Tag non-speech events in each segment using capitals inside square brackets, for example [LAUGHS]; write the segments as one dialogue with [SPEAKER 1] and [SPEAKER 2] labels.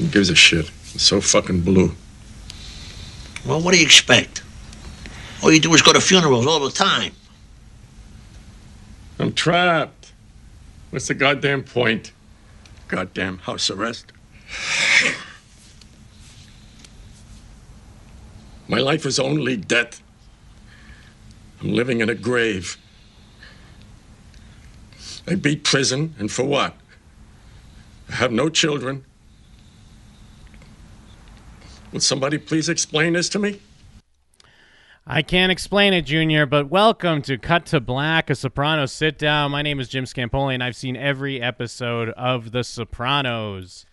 [SPEAKER 1] Who gives a shit? It's so fucking blue.
[SPEAKER 2] Well, what do you expect? All you do is go to funerals all the time.
[SPEAKER 1] I'm trapped. What's the goddamn point? Goddamn house arrest. My life is only death. I'm living in a grave. I beat prison, and for what? I have no children. Will somebody please explain this to me?
[SPEAKER 3] I can't explain it, Junior, but welcome to Cut to Black, a Sopranos sit down. My name is Jim Scampoli, and I've seen every episode of The Sopranos.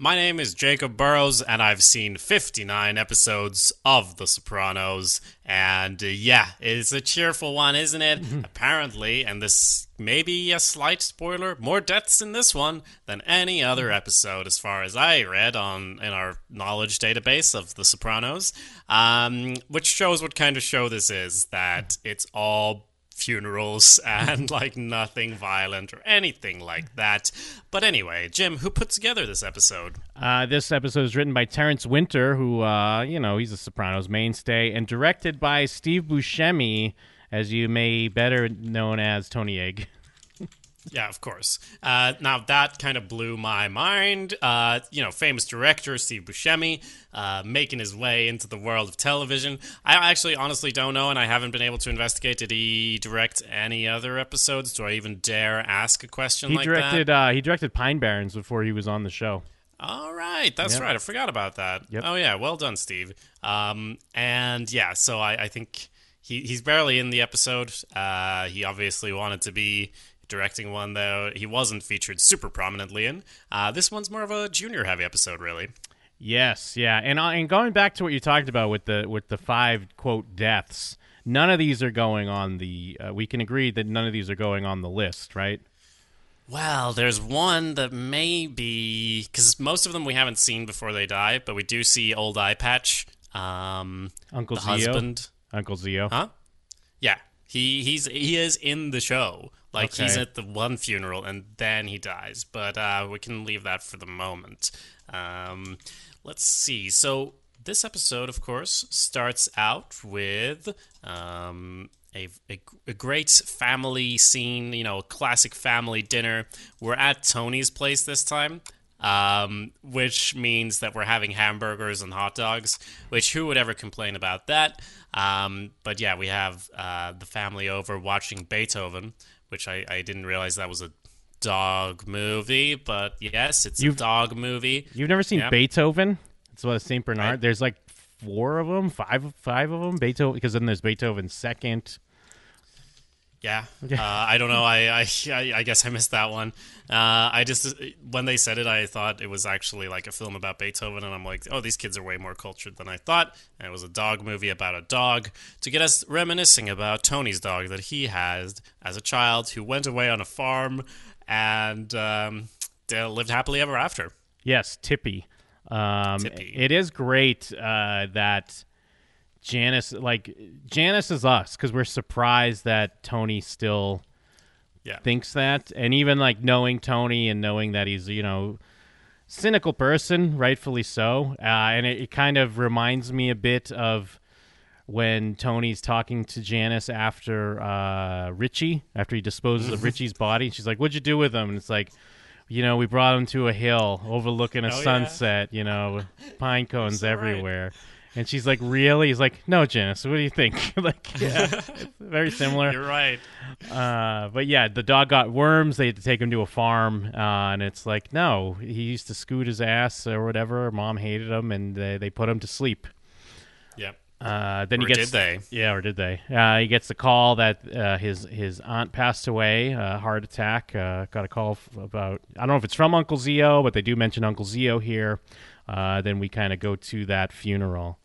[SPEAKER 4] My name is Jacob Burrows, and I've seen 59 episodes of The Sopranos. And uh, yeah, it's a cheerful one, isn't it? Apparently, and this may be a slight spoiler, more deaths in this one than any other episode, as far as I read on in our knowledge database of The Sopranos. Um, which shows what kind of show this is. That it's all funerals [LAUGHS] and like nothing violent or anything like that. But anyway, Jim, who put together this episode?
[SPEAKER 3] Uh, this episode is written by Terence Winter, who, uh, you know, he's a Sopranos mainstay, and directed by Steve Buscemi, as you may better known as Tony Egg. [LAUGHS]
[SPEAKER 4] Yeah, of course. Uh, now that kind of blew my mind. Uh, you know, famous director Steve Buscemi uh, making his way into the world of television. I actually, honestly, don't know, and I haven't been able to investigate. Did he direct any other episodes? Do I even dare ask a question
[SPEAKER 3] He
[SPEAKER 4] like
[SPEAKER 3] directed
[SPEAKER 4] that?
[SPEAKER 3] uh, he directed Pine Barrens before he was on the show.
[SPEAKER 4] All right, that's
[SPEAKER 3] Yep.
[SPEAKER 4] right. I forgot about that.
[SPEAKER 3] Yep.
[SPEAKER 4] Oh yeah, well done, Steve. Um, and yeah, so I, I think he, he's barely in the episode. Uh, he obviously wanted to be directing one though he wasn't featured super prominently in. Uh, this one's more of a junior heavy episode, really.
[SPEAKER 3] Yes, yeah, and uh, and going back to what you talked about with the with the five quote deaths, none of these are going on the. Uh, we can agree that none of these are going on the list, right?
[SPEAKER 4] Well, there's one that may be because most of them we haven't seen before they die, but we do see old eye patch, um,
[SPEAKER 3] Uncle
[SPEAKER 4] the
[SPEAKER 3] Zio,
[SPEAKER 4] husband.
[SPEAKER 3] Uncle Zio.
[SPEAKER 4] Huh? Yeah, he he's he is in the show. Like he's at the one funeral and then he dies. But uh, we can leave that for the moment. Um, let's see. So this episode, of course, starts out with um, a, a a great family scene. You know, a classic family dinner. We're at Tony's place this time um, which means that we're having hamburgers and hot dogs. Which who would ever complain about that? Um, but yeah, we have uh, the family over watching Beethoven, which I, I didn't realize that was a dog movie, but yes, it's
[SPEAKER 3] You've-
[SPEAKER 4] a dog movie.
[SPEAKER 3] You've never seen
[SPEAKER 4] Yep.
[SPEAKER 3] Beethoven? It's what Saint Bernard.
[SPEAKER 4] Right.
[SPEAKER 3] There's like four of them, five five of them. Beethoven, because then there's Beethoven second.
[SPEAKER 4] Yeah, uh, I don't know. I, I I guess I missed that one. Uh, I just when they said it, I thought it was actually like a film about Beethoven, and I'm like, oh, these kids are way more cultured than I thought. And it was a dog movie about a dog to get us reminiscing about Tony's dog that he had as a child who went away on a farm and um, they lived happily ever after.
[SPEAKER 3] Yes, Tippy. Um,
[SPEAKER 4] Tippy.
[SPEAKER 3] It is great uh, that Janice, like Janice, is us because we're surprised that Tony still
[SPEAKER 4] Yeah,
[SPEAKER 3] thinks that, and even like knowing Tony and knowing that he's you know cynical person, rightfully so, uh, and it, it kind of reminds me a bit of when Tony's talking to Janice after uh, Richie, after he disposes of [LAUGHS] Richie's body. She's like, "What'd you do with him?" And it's like, you know, we brought him to a hill overlooking a
[SPEAKER 4] Oh, yeah.
[SPEAKER 3] sunset. You know, pine [LAUGHS] cones
[SPEAKER 4] so right.
[SPEAKER 3] And she's like, "Really?" He's like, "No, Janice. What do you think?" [LAUGHS] like, yeah, [LAUGHS] very similar.
[SPEAKER 4] you're right.
[SPEAKER 3] Uh, but yeah, the dog got worms. They had to take him to a farm, uh, and it's like, no, he used to scoot his ass or whatever. Mom hated him, and they, they put him to sleep.
[SPEAKER 4] Yep.
[SPEAKER 3] Uh, then
[SPEAKER 4] Or
[SPEAKER 3] he gets,
[SPEAKER 4] did they?
[SPEAKER 3] Yeah, or did they? Uh, he gets the call that uh, his his aunt passed away, uh, heart attack. Uh, got a call f- about I don't know if it's from Uncle Zio, but they do mention Uncle Zio here. Uh, then we kind of go to that funeral.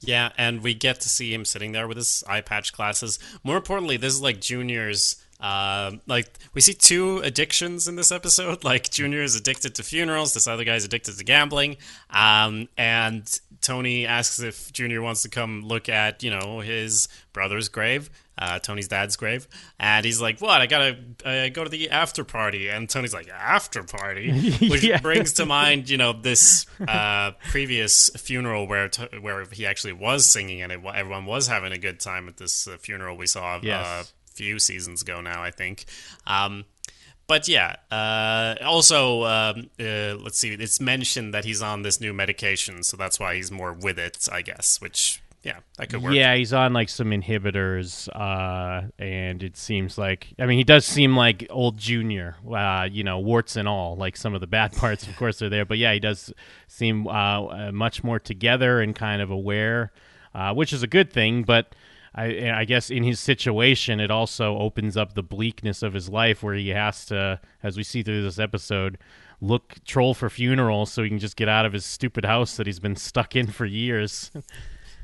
[SPEAKER 4] Yeah, and we get to see him sitting there with his eye patch glasses. More importantly, this is like Junior's Um, like we see two addictions in this episode. [LAUGHS] Like Junior is addicted to funerals. This other guy's addicted to gambling. Um, and Tony asks if Junior wants to come look at you know his brother's grave, uh, Tony's dad's grave, and he's like, "What? I gotta uh, go to the after party." And Tony's like, "After party," [LAUGHS] which
[SPEAKER 3] Yeah.
[SPEAKER 4] brings to mind you know this uh, previous funeral where t- where he actually was singing and it, everyone was having a good time at this uh, funeral we saw
[SPEAKER 3] Yes.
[SPEAKER 4] uh, a few seasons ago now, I think. Um, but yeah, uh, also um, uh, let's see, it's mentioned that he's on this new medication, so that's why he's more with it, I guess. Which yeah, that could work.
[SPEAKER 3] Yeah, he's on like some inhibitors, uh, and it seems like I mean he does seem like old Junior, uh, you know, warts and all. Like some of the bad [LAUGHS] parts, of course, are there, but yeah, he does seem uh, uh, much more together and kind of aware, which is a good thing. But I, I guess in his situation, it also opens up the bleakness of his life, where he has to, as we see through this episode. Look, troll for funerals so he can just get out of his stupid house that he's been stuck in for years. [LAUGHS]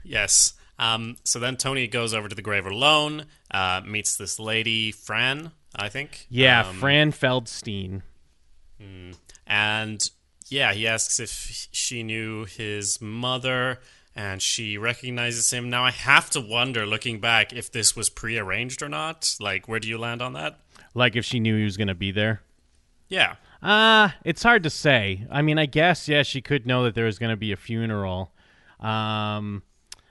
[SPEAKER 4] Yes. Um, so then Tony goes over to the grave alone, uh, meets this lady, Fran, I think.
[SPEAKER 3] Yeah,
[SPEAKER 4] Um,
[SPEAKER 3] Fran Feldstein.
[SPEAKER 4] And yeah, he asks if she knew his mother, and she recognizes him. Now, I have to wonder, looking back, if this was prearranged or not. Like, where do you land on that?
[SPEAKER 3] Like if she knew he was going to be there.
[SPEAKER 4] Yeah.
[SPEAKER 3] Uh, it's hard to say. I mean, I guess yeah, she could know that there was going to be a funeral. Um,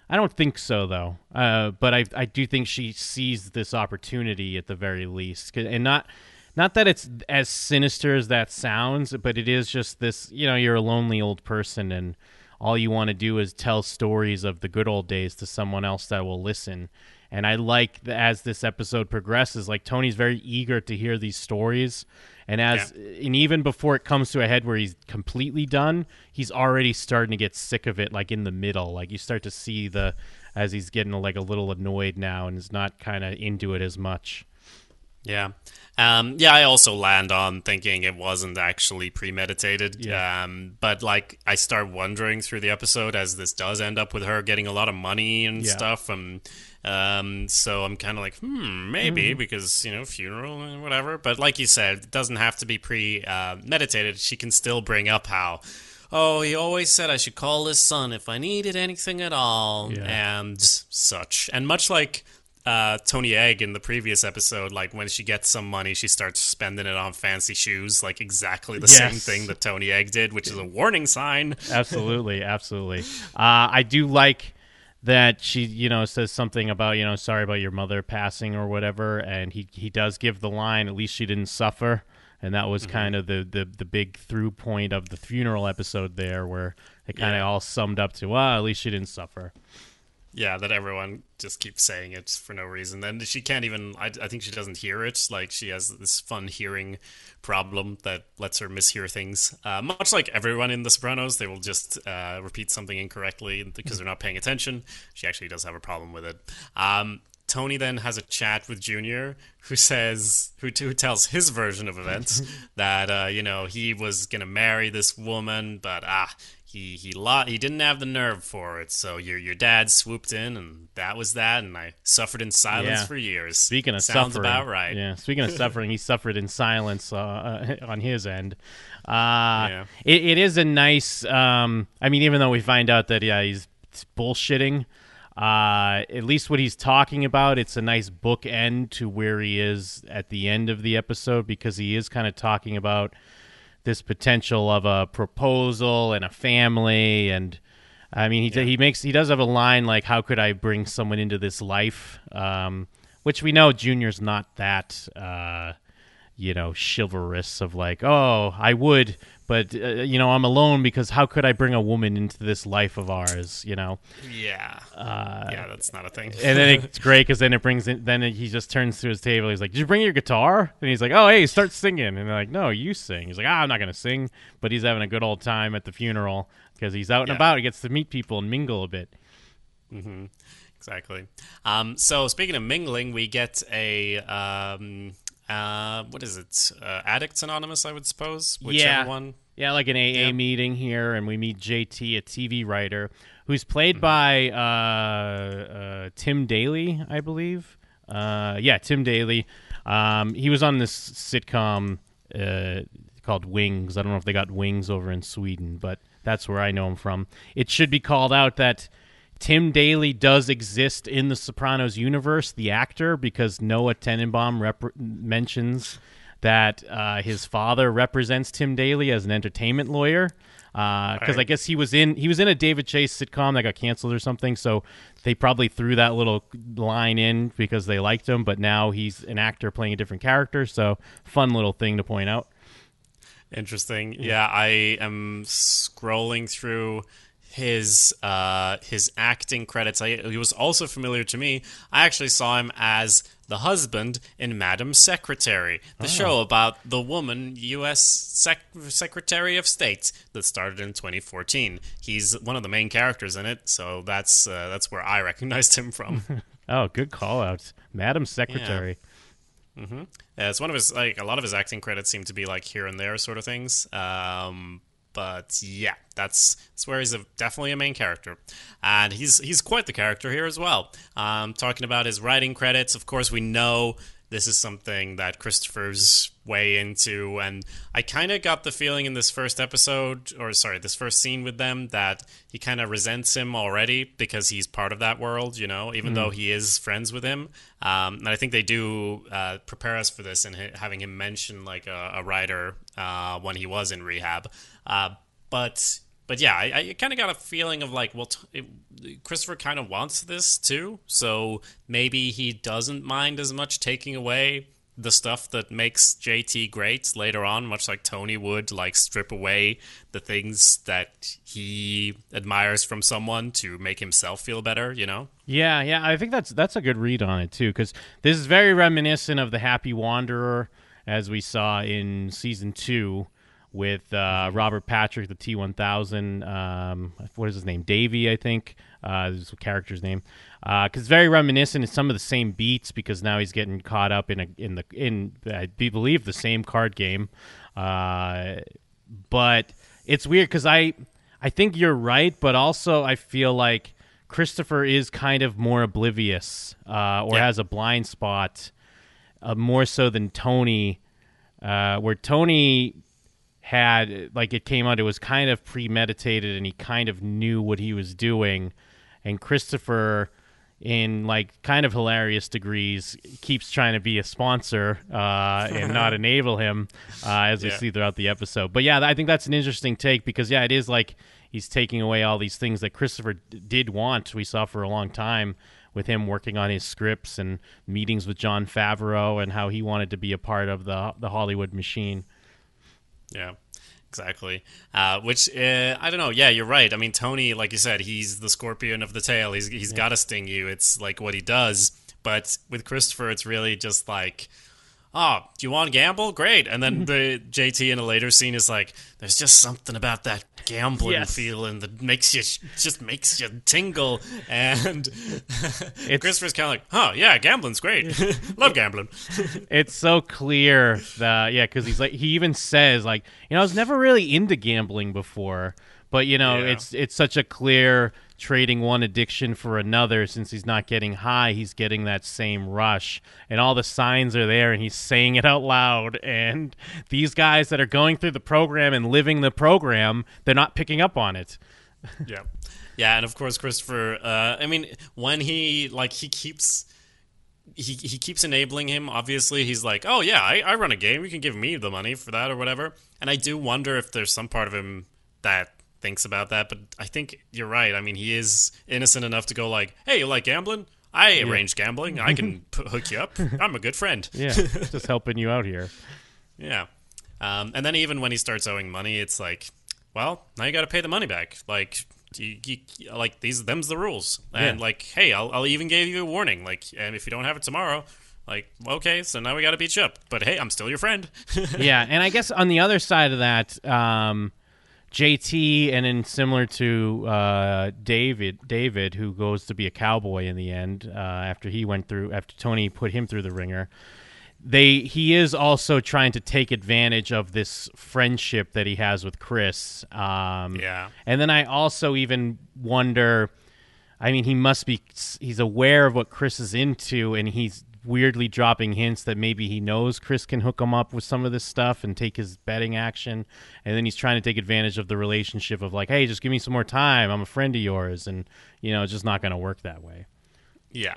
[SPEAKER 3] I don't think so though. Uh, but I I do think she sees this opportunity at the very least, and not not that it's as sinister as that sounds, but it is just this. You know, you're a lonely old person, and all you want to do is tell stories of the good old days to someone else that will listen. And I like that as this episode progresses, like Tony's very eager to hear these stories, and as and even before it comes to a head where he's completely done, he's already starting to get sick of it. Like in the middle, like you start to see the as he's getting like a little annoyed now and is not kind of into it as much.
[SPEAKER 4] Yeah. Um, yeah, I also land on thinking it wasn't actually premeditated.
[SPEAKER 3] Yeah.
[SPEAKER 4] Um, but like, I start wondering through the episode as this does end up with her getting a lot of money and
[SPEAKER 3] Yeah.
[SPEAKER 4] stuff. And um, so I'm kind of like, hmm, maybe
[SPEAKER 3] Mm-hmm.
[SPEAKER 4] because you know, funeral and whatever. But like you said, it doesn't have to be premeditated. she can still bring up how. Oh, he always said I should call his son if I needed anything at all,
[SPEAKER 3] Yeah.
[SPEAKER 4] and such. And much like uh, Tony Egg in the previous episode, like when she gets some money, she starts spending it on fancy shoes, like exactly the same thing that Tony Egg did, which is a warning sign. [LAUGHS]
[SPEAKER 3] absolutely, absolutely. Uh, I do like that she, you know, says something about, you know, sorry about your mother passing or whatever, and he he does give the line, at least she didn't suffer, and that was kind of the, the the big through point of the funeral episode there, where it kind of
[SPEAKER 4] Yeah.
[SPEAKER 3] all summed up to, well, at least she didn't suffer.
[SPEAKER 4] Yeah, that everyone just keeps saying it for no reason. And she can't even, I, I think she doesn't hear it. Like, she has this fun hearing problem that lets her mishear things. Uh, much like everyone in The Sopranos, they will just uh, repeat something incorrectly because they're not paying attention. She actually does have a problem with it. Um, Tony then has a chat with Junior, who says, who, who tells his version of events [LAUGHS] that uh, you know he was gonna marry this woman, but ah, he he lo- he didn't have the nerve for it. So your your dad swooped in, and that was that, and I suffered in silence
[SPEAKER 3] Yeah.
[SPEAKER 4] for years.
[SPEAKER 3] Speaking of
[SPEAKER 4] sounds
[SPEAKER 3] suffering,
[SPEAKER 4] about right.
[SPEAKER 3] Yeah, speaking of suffering, he suffered in silence uh, on his end. Uh,
[SPEAKER 4] Yeah.
[SPEAKER 3] it, it is a nice. Um, I mean, even though we find out that yeah, he's bullshitting. Uh, at least what he's talking about, it's a nice bookend to where he is at the end of the episode because he is kind of talking about this potential of a proposal and a family and I mean he he makes he does have a line like how could I bring someone into this life? Um, which we know Junior's not that uh, you know chivalrous of like oh I would but uh, you know I'm alone because how could I bring a woman into this life of ours you know
[SPEAKER 4] Yeah, yeah, that's not a thing.
[SPEAKER 3] Uh, and then it's great because then it brings in. Then he just turns to his table. He's like, "Did you bring your guitar?" And he's like, "Oh, hey, start singing." And they're like, "No, you sing." He's like, "Ah, I'm not gonna sing," but he's having a good old time at the funeral because he's out and
[SPEAKER 4] Yeah.
[SPEAKER 3] about. He gets to meet people and mingle a bit.
[SPEAKER 4] exactly. Um, so speaking of mingling, we get a um, uh, what is it? Uh, Addicts Anonymous, I would suppose. Whichever
[SPEAKER 3] Yeah.
[SPEAKER 4] one.
[SPEAKER 3] Yeah, like an AA
[SPEAKER 4] Yeah.
[SPEAKER 3] meeting here, and we meet JT, a TV writer who's played
[SPEAKER 4] Mm-hmm.
[SPEAKER 3] by uh, uh, Tim Daly, I believe. Uh, yeah, Tim Daly. Um, he was on this sitcom uh, called Wings. I don't know if they got Wings over in Sweden, but that's where I know him from. It should be called out that Tim Daly does exist in the Sopranos universe, the actor, because Noah Tenenbaum rep- mentions that uh, his father represents Tim Daly as an entertainment lawyer. Because
[SPEAKER 4] Right.
[SPEAKER 3] I guess he was in he was in a David Chase sitcom that got canceled or something, so they probably threw that little line in because they liked him. But now he's an actor playing a different character, so fun little thing to point out.
[SPEAKER 4] Interesting. Yeah, I am scrolling through his uh, his acting credits. I, he was also familiar to me. I actually saw him as the husband in Madam Secretary, the show about the woman U.S. Sec- Secretary of State that started in 2014. He's one of the main characters in it, so that's uh, that's where I recognized him from. [LAUGHS]
[SPEAKER 3] Oh, good call out, Madam Secretary.
[SPEAKER 4] Yeah, it's one of his like a lot of his acting credits seem to be like here and there sort of things. Um, but yeah, that's that's where he's a, definitely a main character, and he's he's quite the character here as well. Um, talking about his writing credits, of course, we know this is something that Christopher's way into, and I kind of got the feeling in this first episode, or sorry, this first scene with them, that he kind of resents him already because he's part of that world, you know, even though he is friends with him. Um, and I think they do uh, prepare us for this and having him mention like a, a writer uh, when he was in rehab. Uh, but but yeah, I, I kind of got a feeling of like, well, t- it, Christopher kind of wants this too, so maybe he doesn't mind as much taking away the stuff that makes JT great later on, much like Tony would like strip away the things that he admires from someone to make himself feel better, you know?
[SPEAKER 3] Yeah, yeah, I think that's that's a good read on it too, because this is very reminiscent of the Happy Wanderer as we saw in season two with uh, Robert Patrick, the T one thousand. Um, what is his name? Davy, I think. Uh, this is the character's name. Because it's very reminiscent of some of the same beats. Because now he's getting caught up in a in the in I believe the same card game. Uh, but it's weird because I I think you're right, but also I feel like Christopher is kind of more oblivious uh, or
[SPEAKER 4] Yeah.
[SPEAKER 3] has a blind spot uh, more so than Tony, uh, where Tony had like it came out it was kind of premeditated and he kind of knew what he was doing, and Christopher. In like kind of hilarious degrees, keeps trying to be a sponsor uh, and not [LAUGHS] enable him, uh, as we see throughout the episode. But yeah, I think that's an interesting take because yeah, it is like he's taking away all these things that Christopher d- did want. We saw for a long time with him working on his scripts and meetings with Jon Favreau and how he wanted to be a part of the the Hollywood machine.
[SPEAKER 4] Yeah, exactly. Uh, which uh, I don't know. Yeah, you're right. I mean, Tony, like you said, he's the scorpion of the tail. He's he's got to sting you. It's like what he does. But with Christopher, it's really just like. Oh, do you want to gamble? Great. And then mm-hmm. the JT in a later scene is like, "There's just something about that gambling
[SPEAKER 3] Yes.
[SPEAKER 4] feeling that makes you just makes you tingle." And [LAUGHS] Christopher's kind of like, "Huh, yeah, gambling's great. [LAUGHS] Love gambling." [LAUGHS]
[SPEAKER 3] It's so clear that yeah, because he's like he even says like you know I was never really into gambling before, but you know
[SPEAKER 4] Yeah.
[SPEAKER 3] it's it's such a clear trading one addiction for another since he's not getting high he's getting that same rush and all the signs are there and he's saying it out loud and these guys that are going through the program and living the program they're not picking up on it
[SPEAKER 4] Yeah, [LAUGHS] yeah, and of course Christopher. Uh, I mean, when he like he keeps. He, he keeps enabling him. Obviously, he's like, "Oh yeah, I, I run a game. You can give me the money for that or whatever." And I do wonder if there's some part of him that thinks about that. But I think you're right. I mean, he is innocent enough to go like, "Hey, you like gambling? I arrange gambling. I can [LAUGHS] p- hook you up. I'm a good friend." [LAUGHS]
[SPEAKER 3] yeah just helping you out here [LAUGHS]
[SPEAKER 4] Yeah. Um, and then even when he starts owing money, it's like, well, now you got to pay the money back. Like, you, you, like these, them's the rules. And
[SPEAKER 3] Yeah.
[SPEAKER 4] like, hey, I'll, I'll even give you a warning. Like, and if you don't have it tomorrow, like, okay, so now we got to beat you up. But hey, I'm still your friend.
[SPEAKER 3] yeah, and I guess on the other side of that, um, JT, and then similar to uh, David, David, who goes to be a cowboy in the end uh, after he went through, after Tony put him through the ringer. They he is also trying to take advantage of this friendship that he has with Chris. Um,
[SPEAKER 4] Yeah.
[SPEAKER 3] and then I also even wonder. I mean, he must be. He's aware of what Chris is into, and he's weirdly dropping hints that maybe he knows Chris can hook him up with some of this stuff and take his betting action, and then he's trying to take advantage of the relationship of like, hey, just give me some more time. I'm a friend of yours, and you know, it's just not going to work that way.
[SPEAKER 4] Yeah.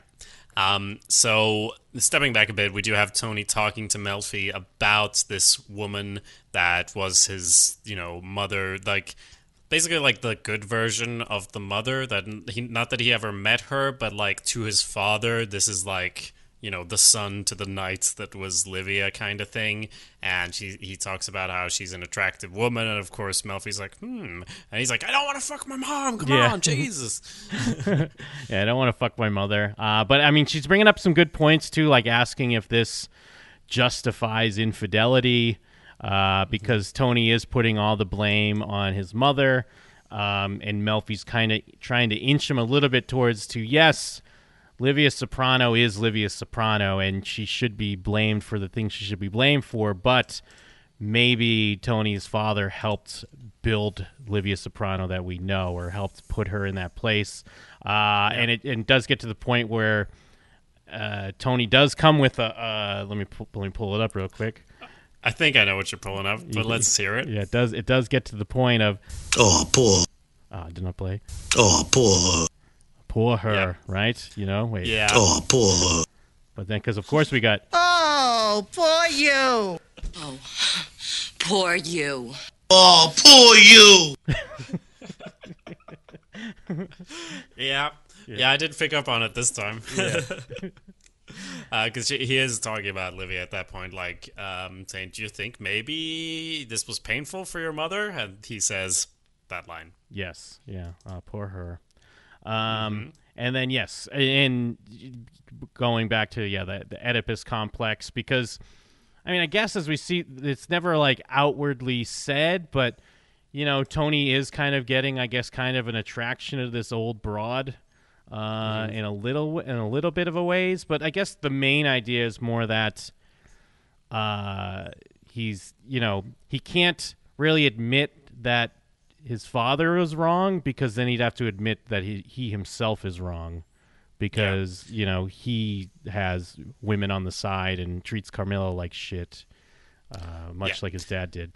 [SPEAKER 4] Um, so stepping back a bit, we do have Tony talking to Melfi about this woman that was his, you know, mother, like basically like the good version of the mother that he not that he ever met her, but like to his father, this is like you know the son to the knight that was Livia kind of thing. And he he talks about how she's an attractive woman, and of course Melfi's like, hmm, and he's like, I don't want to fuck my mom. Come
[SPEAKER 3] Yeah.
[SPEAKER 4] on, Jesus. [LAUGHS]
[SPEAKER 3] Yeah, I don't want to fuck my mother. Uh, but I mean, she's bringing up some good points too, like asking if this justifies infidelity, uh, because Tony is putting all the blame on his mother, um, and Melfi's kind of trying to inch him a little bit towards to yes. Livia Soprano is Livia Soprano, and she should be blamed for the things she should be blamed for. But maybe Tony's father helped build Livia Soprano that we know, or helped put her in that place. Uh, And it and does get to the point where uh, Tony does come with a. Uh, let me pu- let me pull it up real quick.
[SPEAKER 4] I think I know what you're pulling up, but let's hear it.
[SPEAKER 3] Yeah, it does. It does get to the point of.
[SPEAKER 2] Oh, poor.
[SPEAKER 3] Uh, did not play.
[SPEAKER 2] Oh, poor.
[SPEAKER 3] Poor her,
[SPEAKER 4] Yeah.
[SPEAKER 3] right? You know, wait.
[SPEAKER 4] Yeah.
[SPEAKER 2] Oh, poor.
[SPEAKER 3] But then, because of course we got
[SPEAKER 5] Oh, poor you.
[SPEAKER 6] Oh, poor you.
[SPEAKER 2] Oh, poor you. [LAUGHS]
[SPEAKER 4] Yeah. yeah. I did pick up on it this time. Because [LAUGHS] he is talking about Livia at that point, like um, saying, "Do you think maybe this was painful for your mother?" And he says that line.
[SPEAKER 3] Yes, yeah, uh, poor her. Um, and then yes, and going back to yeah the, the Oedipus complex because, I mean, I guess as we see, it's never like outwardly said, but you know, Tony is kind of getting, I guess, kind of an attraction to this old broad. Uh, in a little, in a little bit of a ways, but I guess the main idea is more that uh, he's you know he can't really admit that his father was wrong because then he'd have to admit that he he himself is wrong because you know he has women on the side and treats Carmela like shit, uh, much
[SPEAKER 4] Yeah.
[SPEAKER 3] like his dad did.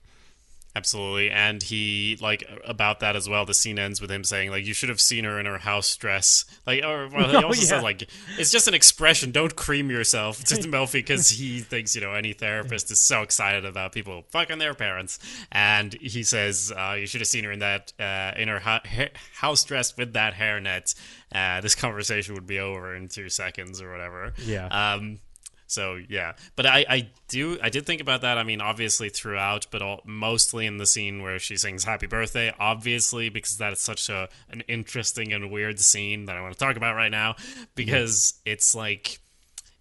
[SPEAKER 4] Absolutely, and he like about that as well. The scene ends with him saying like, "You should have seen her in her house dress." Like, or well, he [LAUGHS]
[SPEAKER 3] Oh,
[SPEAKER 4] also
[SPEAKER 3] yeah.
[SPEAKER 4] says like, "It's just an expression. Don't cream yourself." [LAUGHS] To Melfi because he thinks you know any therapist is so excited about people fucking their parents, and he says uh, you should have seen her in that uh, in her ha- ha- house dress with that hairnet. Uh, this conversation would be over in two seconds or whatever.
[SPEAKER 3] Yeah.
[SPEAKER 4] Um, so yeah, but I, I do I did think about that. I mean, obviously throughout, but all, mostly in the scene where she sings "Happy Birthday." Obviously, because that is such a an interesting and weird scene that I want to talk about right now, because it's like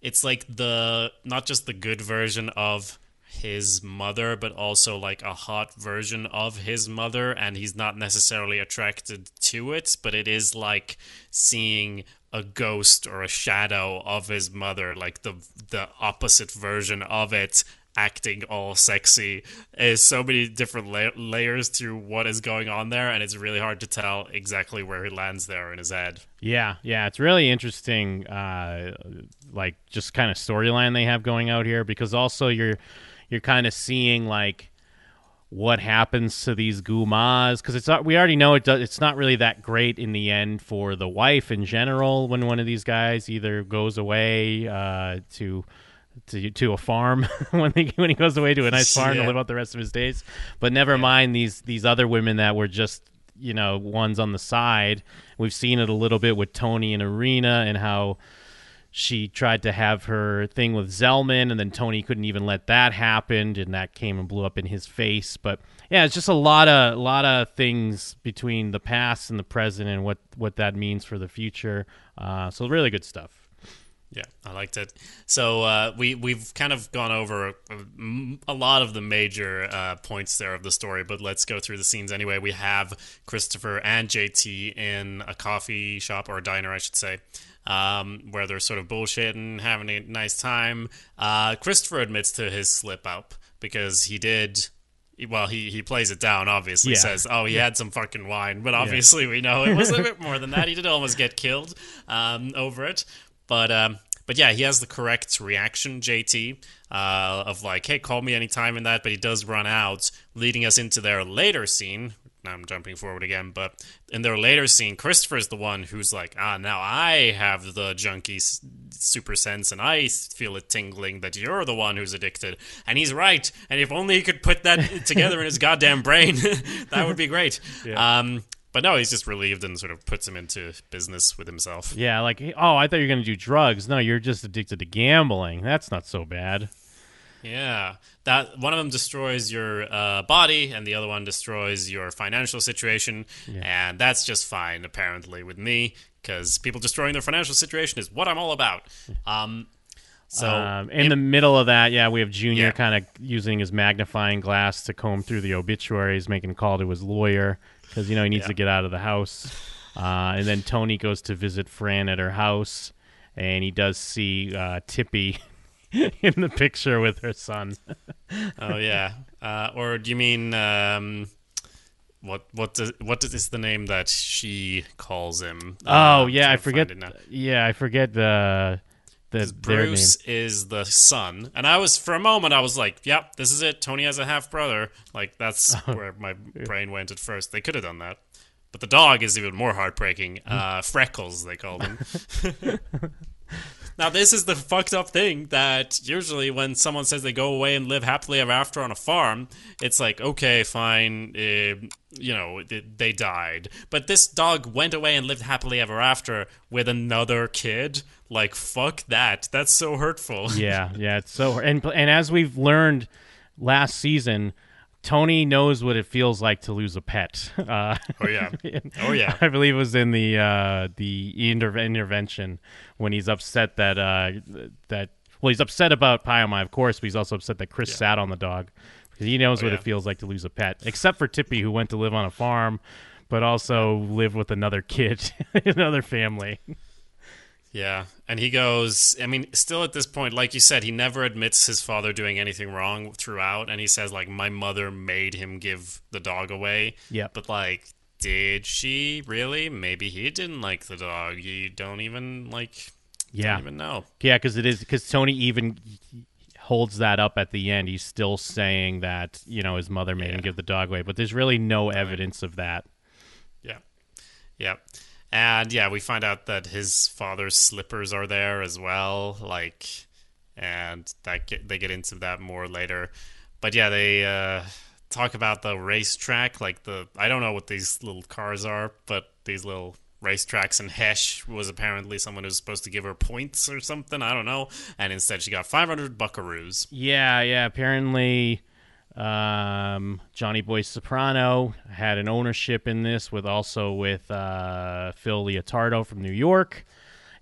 [SPEAKER 4] it's like the not just the good version of his mother, but also like a hot version of his mother, and he's not necessarily attracted to it, but it is like seeing a ghost or a shadow of his mother, like the the opposite version of it. Acting all sexy is so many different la- layers to what is going on there, and it's really hard to tell exactly where he lands there in his head.
[SPEAKER 3] Yeah, yeah, it's really interesting, uh, like just kind of storyline they have going out here because also you're you're kind of seeing like what happens to these gumas because it's not, we already know it does, it's not really that great in the end for the wife in general when one of these guys either goes away uh, to to to a farm [LAUGHS] when he when he goes away to a nice [LAUGHS] farm to live out the rest of his days. But never mind these these other women that were just you know ones on the side. We've seen it a little bit with Tony and Irina and how she tried to have her thing with Zellman, and then Tony couldn't even let that happen, and that came and blew up in his face. But yeah, it's just a lot of lot of things between the past and the present, and what what that means for the future. Uh, so really good stuff.
[SPEAKER 4] Yeah, I liked it. So uh, we we've kind of gone over a, a lot of the major uh, points there of the story, but let's go through the scenes anyway. We have Christopher and JT in a coffee shop or a diner, I should say, um, where they're sort of bullshitting, having a nice time. Uh, Christopher admits to his slip up because he did. Well, he, he plays it down. Obviously,
[SPEAKER 3] Yeah.
[SPEAKER 4] says, "Oh, he had some fucking wine," but obviously we know it was a [LAUGHS] bit more than that. He did almost get killed um, over it. But um, but yeah, he has the correct reaction, JT, uh, of like, hey, call me anytime in that, but he does run out, leading us into their later scene. Now I'm jumping forward again, but in their later scene, Christopher's the one who's like, ah, now I have the junkie super sense and I feel it tingling that you're the one who's addicted. And he's right. And if only he could put that [LAUGHS] together in his goddamn brain, [LAUGHS] that would be great. Um, but no, he's just relieved and sort of puts him into business with himself.
[SPEAKER 3] Yeah, like oh, I thought you were gonna do drugs. No, you're just addicted to gambling. That's not so bad.
[SPEAKER 4] Yeah, that one of them destroys your uh, body, and the other one destroys your financial situation, and that's just fine apparently with me because people destroying their financial situation is what I'm all about. Um, so
[SPEAKER 3] um, in the middle of that, yeah, we have Junior
[SPEAKER 4] Yeah.
[SPEAKER 3] kind of using his magnifying glass to comb through the obituaries, making a call to his lawyer because you know he needs
[SPEAKER 4] Yeah.
[SPEAKER 3] to get out of the house. Uh, and then Tony goes to visit Fran at her house, and he does see uh, Tippy [LAUGHS] [LAUGHS] in the picture with her son. [LAUGHS]
[SPEAKER 4] oh yeah, uh, or do you mean um, what? What does what is the name that she calls him? Uh,
[SPEAKER 3] oh yeah, I forget.
[SPEAKER 4] find it now.
[SPEAKER 3] Yeah, I forget the the.
[SPEAKER 4] Bruce is the son, and I was for a moment I was like, "Yep, this is it. Tony has a half brother." Like that's [LAUGHS] where my brain went at first. They could have done that, but the dog is even more heartbreaking. Uh, Freckles, they call him. Now this is the fucked up thing that usually when someone says they go away and live happily ever after on a farm, it's like okay, fine, uh, you know, they died. But this dog went away and lived happily ever after with another kid. Like fuck that. That's so hurtful.
[SPEAKER 3] yeah, yeah. It's so and and as we've learned last season, Tony knows what it feels like to lose a pet. [LAUGHS] Uh,
[SPEAKER 4] Oh yeah. [LAUGHS] Oh yeah.
[SPEAKER 3] I believe it was in the uh, the inter- intervention when he's upset that uh, that well he's upset about Pie-O-My of course, but he's also upset that Chris sat on the dog because he knows
[SPEAKER 4] Oh,
[SPEAKER 3] what
[SPEAKER 4] yeah.
[SPEAKER 3] it feels like to lose a pet. Except for Tippy who went to live on a farm, but also lived with another kid, [LAUGHS] another family.
[SPEAKER 4] Yeah, and he goes. I mean, still at this point, like you said, he never admits his father doing anything wrong throughout, and he says like, "My mother made him give the dog away."
[SPEAKER 3] Yeah.
[SPEAKER 4] But like, did she really? Maybe he didn't like the dog. You don't even like.
[SPEAKER 3] Yeah.
[SPEAKER 4] Don't even know.
[SPEAKER 3] Yeah, because it is because Tony even holds that up at the end. He's still saying that you know his mother made him give the dog away, but there's really no evidence of that.
[SPEAKER 4] Yeah. Yeah. And yeah, we find out that his father's slippers are there as well. Like, and that get, they get into that more later. But yeah, they uh, talk about the racetrack. Like the I don't know what these little cars are, but these little racetracks. And Hesh was apparently someone who's supposed to give her points or something. I don't know. And instead, she got 500 buckaroos.
[SPEAKER 3] Yeah, yeah. Apparently, um, Johnny Boy Soprano had an ownership in this with also with uh, Phil Leotardo from New York,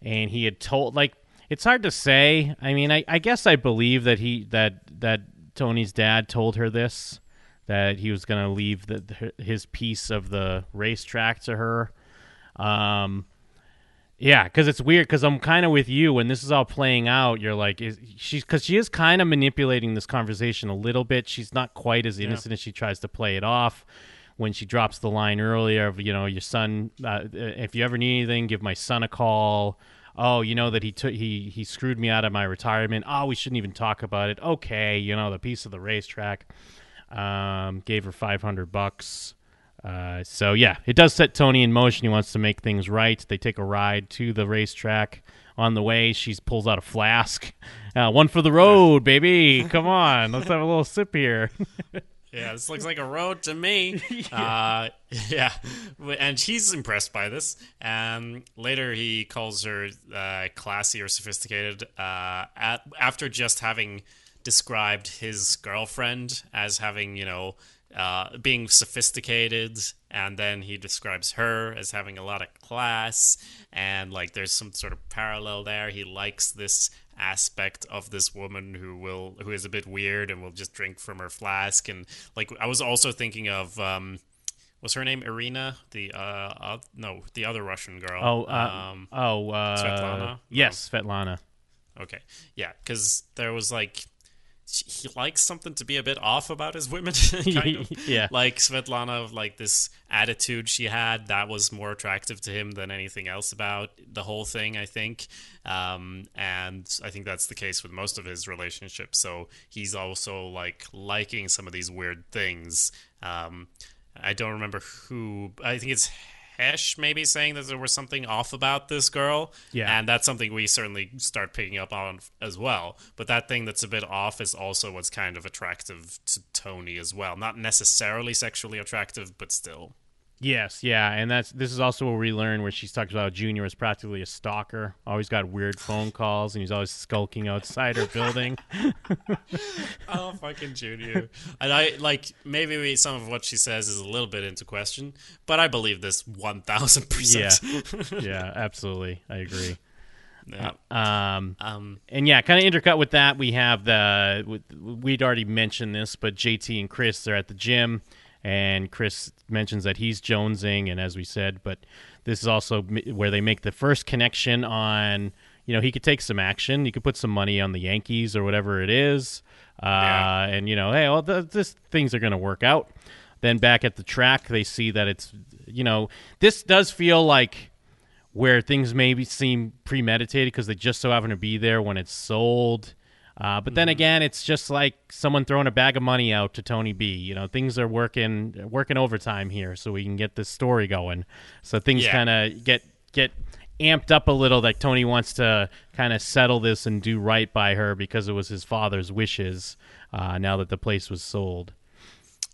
[SPEAKER 3] and he had told like it's hard to say. I mean, I, I guess I believe that he that that Tony's dad told her this that he was going to leave the, his piece of the racetrack to her. Um, yeah, because it's weird. Because I'm kind of with you when this is all playing out. You're like, is she's because she is kind of manipulating this conversation a little bit. She's not quite as innocent as she tries to play it off. When she drops the line earlier of, you know, your son, uh, if you ever need anything, give my son a call. Oh, you know that he took he he screwed me out of my retirement. Oh, we shouldn't even talk about it. Okay, you know the piece of the racetrack. Um, gave her five hundred bucks. Uh, so yeah, it does set Tony in motion. He wants to make things right. They take a ride to the racetrack. On the way, she pulls out a flask. [LAUGHS] Uh, one for the road, baby. [LAUGHS] Come on, let's have a little sip here. [LAUGHS]
[SPEAKER 4] Yeah, this looks like a road to me. uh, yeah, and he's impressed by this. Um, later, he calls her uh, classy or sophisticated. Uh, at, after just having described his girlfriend as having, you know, uh, being sophisticated, and then he describes her as having a lot of class, and like there's some sort of parallel there. He likes this aspect of this woman who will who is a bit weird and will just drink from her flask, and like I was also thinking of. Um, was her name Irina? The uh, uh no, the other Russian girl.
[SPEAKER 3] Oh, uh,
[SPEAKER 4] um,
[SPEAKER 3] oh, uh,
[SPEAKER 4] Svetlana?
[SPEAKER 3] Yes, Svetlana.
[SPEAKER 4] Okay. Yeah, because there was like he likes something to be a bit off about his women. [LAUGHS] kind of. [LAUGHS]
[SPEAKER 3] Yeah.
[SPEAKER 4] Like Svetlana, like this attitude she had, that was more attractive to him than anything else about the whole thing, I think. Um, and I think that's the case with most of his relationships. So he's also like liking some of these weird things. Um, I don't remember who, I think it's Hesh maybe saying that there was something off about this girl.
[SPEAKER 3] Yeah.
[SPEAKER 4] And that's something we certainly start picking up on as well. But that thing that's a bit off is also what's kind of attractive to Tony as well. Not necessarily sexually attractive, but still.
[SPEAKER 3] Yes, yeah, and that's this is also where we learn where she's talks about Junior was practically a stalker. Always got weird phone calls, and he's always skulking outside her building. [LAUGHS]
[SPEAKER 4] Oh, fucking Junior. and I like maybe we, some of what she says is a little bit into question, but I believe this one thousand
[SPEAKER 3] Yeah,
[SPEAKER 4] percent.
[SPEAKER 3] yeah, [LAUGHS] yeah, absolutely, I agree.
[SPEAKER 4] Yeah.
[SPEAKER 3] Um,
[SPEAKER 4] Um,
[SPEAKER 3] and yeah, kind of intercut with that, we have the we'd already mentioned this, but JT and Chris are at the gym, and Chris mentions that he's jonesing, and as we said, but this is also where they make the first connection on. You know, he could take some action. He could put some money on the Yankees or whatever it is, uh,
[SPEAKER 4] Yeah.
[SPEAKER 3] and you know, hey, well, th- this things are going to work out. Then back at the track, they see that it's, you know, this does feel like where things maybe seem premeditated because they just so happen to be there when it's sold. Uh, but then again, it's just like someone throwing a bag of money out to Tony B. You know, things are working working overtime here, so we can get this story going. So things
[SPEAKER 4] Yeah.
[SPEAKER 3] kind of get get amped up a little. That Tony wants to kind of settle this and do right by her because it was his father's wishes. Uh, now that the place was sold.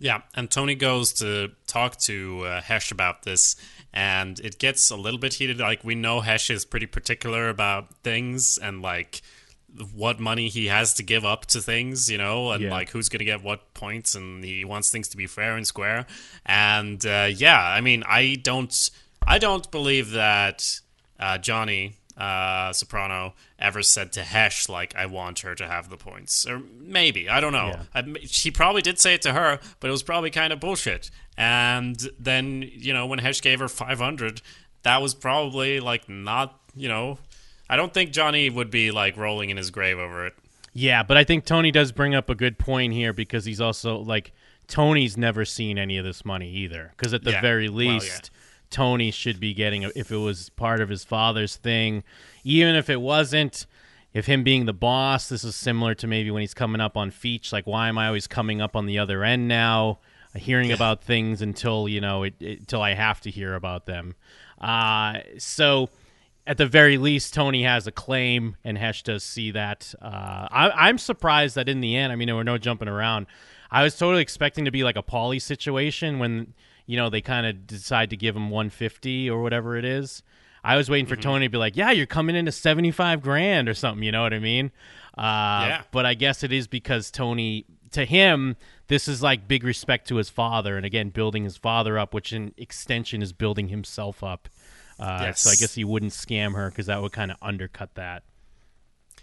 [SPEAKER 4] Yeah, and Tony goes to talk to uh, Hesh about this, and it gets a little bit heated. Like we know Hesh is pretty particular about things and like what money he has to give up to things, you know, and
[SPEAKER 3] Yeah.
[SPEAKER 4] like who's going to get what points, and he wants things to be fair and square. And uh, yeah, I mean, I don't, I don't believe that uh, Johnny uh, Soprano ever said to Hesh like, "I want her to have the points," or maybe I don't know.
[SPEAKER 3] Yeah.
[SPEAKER 4] I, she probably did say it to her, but it was probably kind of bullshit. And then you know when Hesh gave her five hundred, that was probably like not you know. I don't think Johnny would be like rolling in his grave over it.
[SPEAKER 3] Yeah, but I think Tony does bring up a good point here because he's also like Tony's never seen any of this money either. Because at the
[SPEAKER 4] Yeah.
[SPEAKER 3] very
[SPEAKER 4] Well, yeah.
[SPEAKER 3] least, Tony should be getting a- if it was part of his father's thing, even if it wasn't. If him being the boss, this is similar to maybe when he's coming up on Feech. Like, why am I always coming up on the other end now, hearing about things until you know it, it, until I have to hear about them. Uh, so at the very least, Tony has a claim, and Hesh does see that. Uh, I, I'm surprised that in the end, I mean, there were no jumping around. I was totally expecting to be like a Paulie situation when you know they kind of decide to give him 150 or whatever it is. I was waiting for Tony to be like, "Yeah, you're coming into 75 grand or something." You know what I mean? Uh,
[SPEAKER 4] Yeah.
[SPEAKER 3] But I guess it is because Tony, to him, this is like big respect to his father, and again, building his father up, which in extension is building himself up. Uh,
[SPEAKER 4] Yes.
[SPEAKER 3] So I guess he wouldn't scam her because that would kind of undercut that.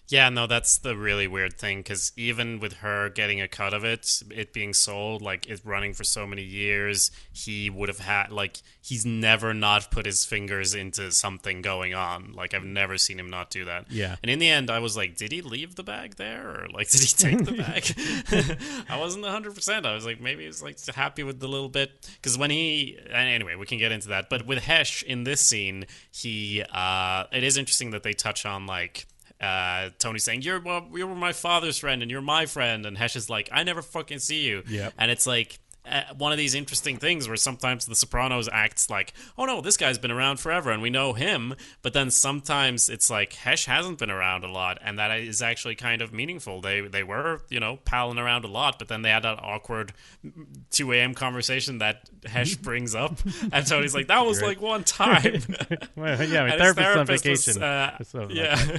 [SPEAKER 4] Yeah, no, that's the really weird thing because even with her getting a cut of it, it being sold, like it running for so many years, he would have had, like, he's never not put his fingers into something going on. Like, I've never seen him not do that.
[SPEAKER 3] Yeah.
[SPEAKER 4] And in the end, I was like, did he leave the bag there? Or, like, [LAUGHS] did he take the bag? [LAUGHS] I wasn't 100%. I was like, maybe he's, like, happy with the little bit. Because when he, anyway, we can get into that. But with Hesh in this scene, he, uh, it is interesting that they touch on, like, uh, Tony saying you're well, you were my father's friend and you're my friend, and Hesh is like I never fucking see you.
[SPEAKER 3] Yep.
[SPEAKER 4] And it's like uh, one of these interesting things where sometimes The Sopranos acts like, oh no, this guy's been around forever and we know him, but then sometimes it's like Hesh hasn't been around a lot, and that is actually kind of meaningful. They they were you know palling around a lot, but then they had that awkward 2 a.m. conversation that Hesh [LAUGHS] brings up, and Tony's like, that was like one time. [LAUGHS]
[SPEAKER 3] Well, yeah, my
[SPEAKER 4] And his
[SPEAKER 3] therapist's on
[SPEAKER 4] therapist was,
[SPEAKER 3] vacation.
[SPEAKER 4] uh, yeah,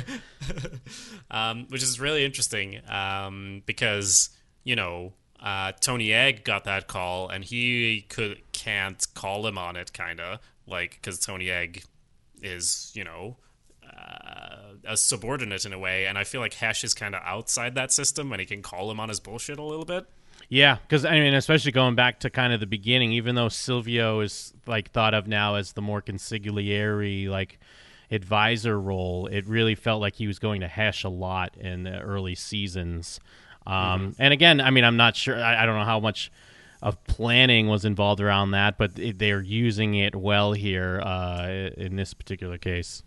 [SPEAKER 4] [LAUGHS] um, which is really interesting um, because you know uh, Tony Egg got that call and he could can't call him on it, kind of like because Tony Egg is you know. Uh, a subordinate in a way, and I feel like Hesh is kind of outside that system, and he can call him on his bullshit a little bit.
[SPEAKER 3] Yeah, because I mean, especially going back to kind of the beginning, even though Silvio is like thought of now as the more consigliere, like advisor role, it really felt like he was going to Hesh a lot in the early seasons. Um, And again, I mean, I'm not sure. I, I don't know how much of planning was involved around that, but it, they're using it well here uh, in this particular case.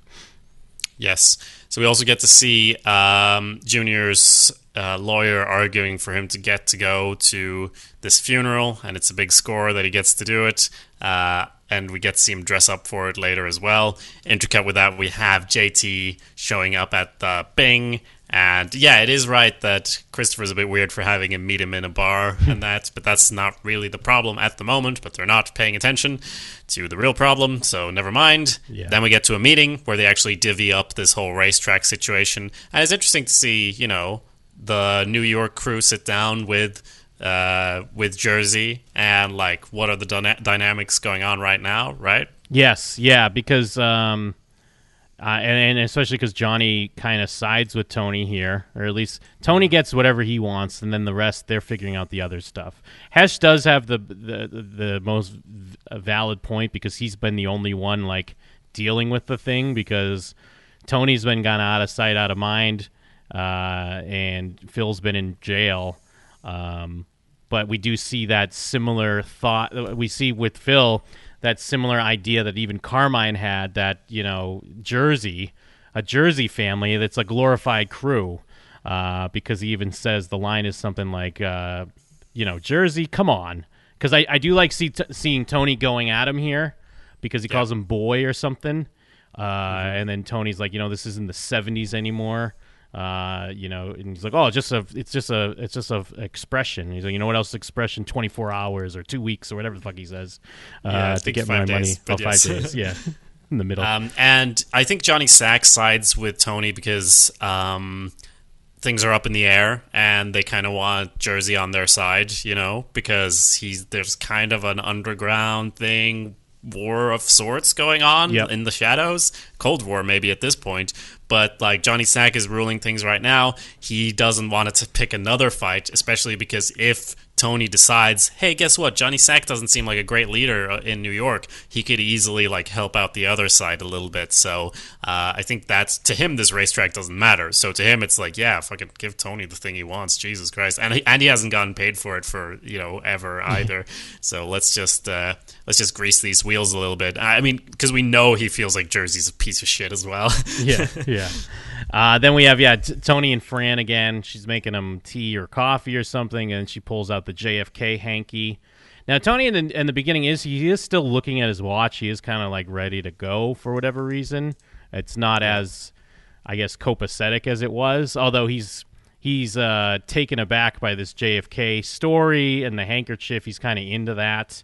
[SPEAKER 4] Yes. So we also get to see um, Junior's uh, lawyer arguing for him to get to go to this funeral, and it's a big score that he gets to do it. Uh, and we get to see him dress up for it later as well. Intricate with that, we have JT showing up at the Bing. And yeah, it is right that Christopher's a bit weird for having him meet him in a bar [LAUGHS] and that, but that's not really the problem at the moment. But they're not paying attention to the real problem, so never mind.
[SPEAKER 3] Yeah.
[SPEAKER 4] Then we get to a meeting where they actually divvy up this whole racetrack situation. And it's interesting to see, you know, the New York crew sit down with uh, with Jersey and like what are the dyna- dynamics going on right now, right?
[SPEAKER 3] Yes, yeah, because um, uh, and, and especially because Johnny kind of sides with Tony here, or at least Tony gets whatever he wants, and then the rest they're figuring out the other stuff. Hesh does have the the the most valid point because he's been the only one like dealing with the thing because Tony's been gone out of sight, out of mind, uh, and Phil's been in jail. Um, but we do see that similar thought. We see with Phil that similar idea that even Carmine had that you know Jersey, a Jersey family that's a glorified crew, uh, because he even says the line is something like, uh, you know, Jersey, come on, because I, I do like see t- seeing Tony going at him here because he calls him boy or something, uh, and then Tony's like, you know, this isn't the '70s anymore. Uh, you know, and he's like, "Oh, it's just a, it's just a, it's just a expression." He's like, "You know what else? Expression, twenty four hours or two weeks or whatever the fuck he says uh,
[SPEAKER 4] Yeah,
[SPEAKER 3] to get my money."
[SPEAKER 4] days,
[SPEAKER 3] Oh,
[SPEAKER 4] but
[SPEAKER 3] five days, [LAUGHS] yeah, in the middle.
[SPEAKER 4] Um, and I think Johnny Sack sides with Tony because um, things are up in the air, and they kind of want Jersey on their side, you know, because he's there's kind of an underground thing, war of sorts going on
[SPEAKER 3] Yep.
[SPEAKER 4] in the shadows, Cold War maybe at this point. But like Johnny Sack is ruling things right now, he doesn't want it to pick another fight, especially because if Tony decides, hey, guess what? Johnny Sack doesn't seem like a great leader uh, in New York. He could easily like help out the other side a little bit. So uh, I think that's to him, this racetrack doesn't matter. So to him, it's like, yeah, fucking give Tony the thing he wants. Jesus Christ, and he, and he hasn't gotten paid for it for you know ever either. so let's just uh, let's just grease these wheels a little bit. I mean, because we know he feels like Jersey's a piece of shit as well. [LAUGHS]
[SPEAKER 3] yeah, yeah. Uh, then we have yeah t- Tony and Fran again. She's making them tea or coffee or something, and she pulls out the JFK hanky. Now Tony in the, in the beginning is he is still looking at his watch. He is kind of like ready to go for whatever reason. It's not as I guess copacetic as it was, although he's he's uh, taken aback by this JFK story and the handkerchief. He's kind of into that.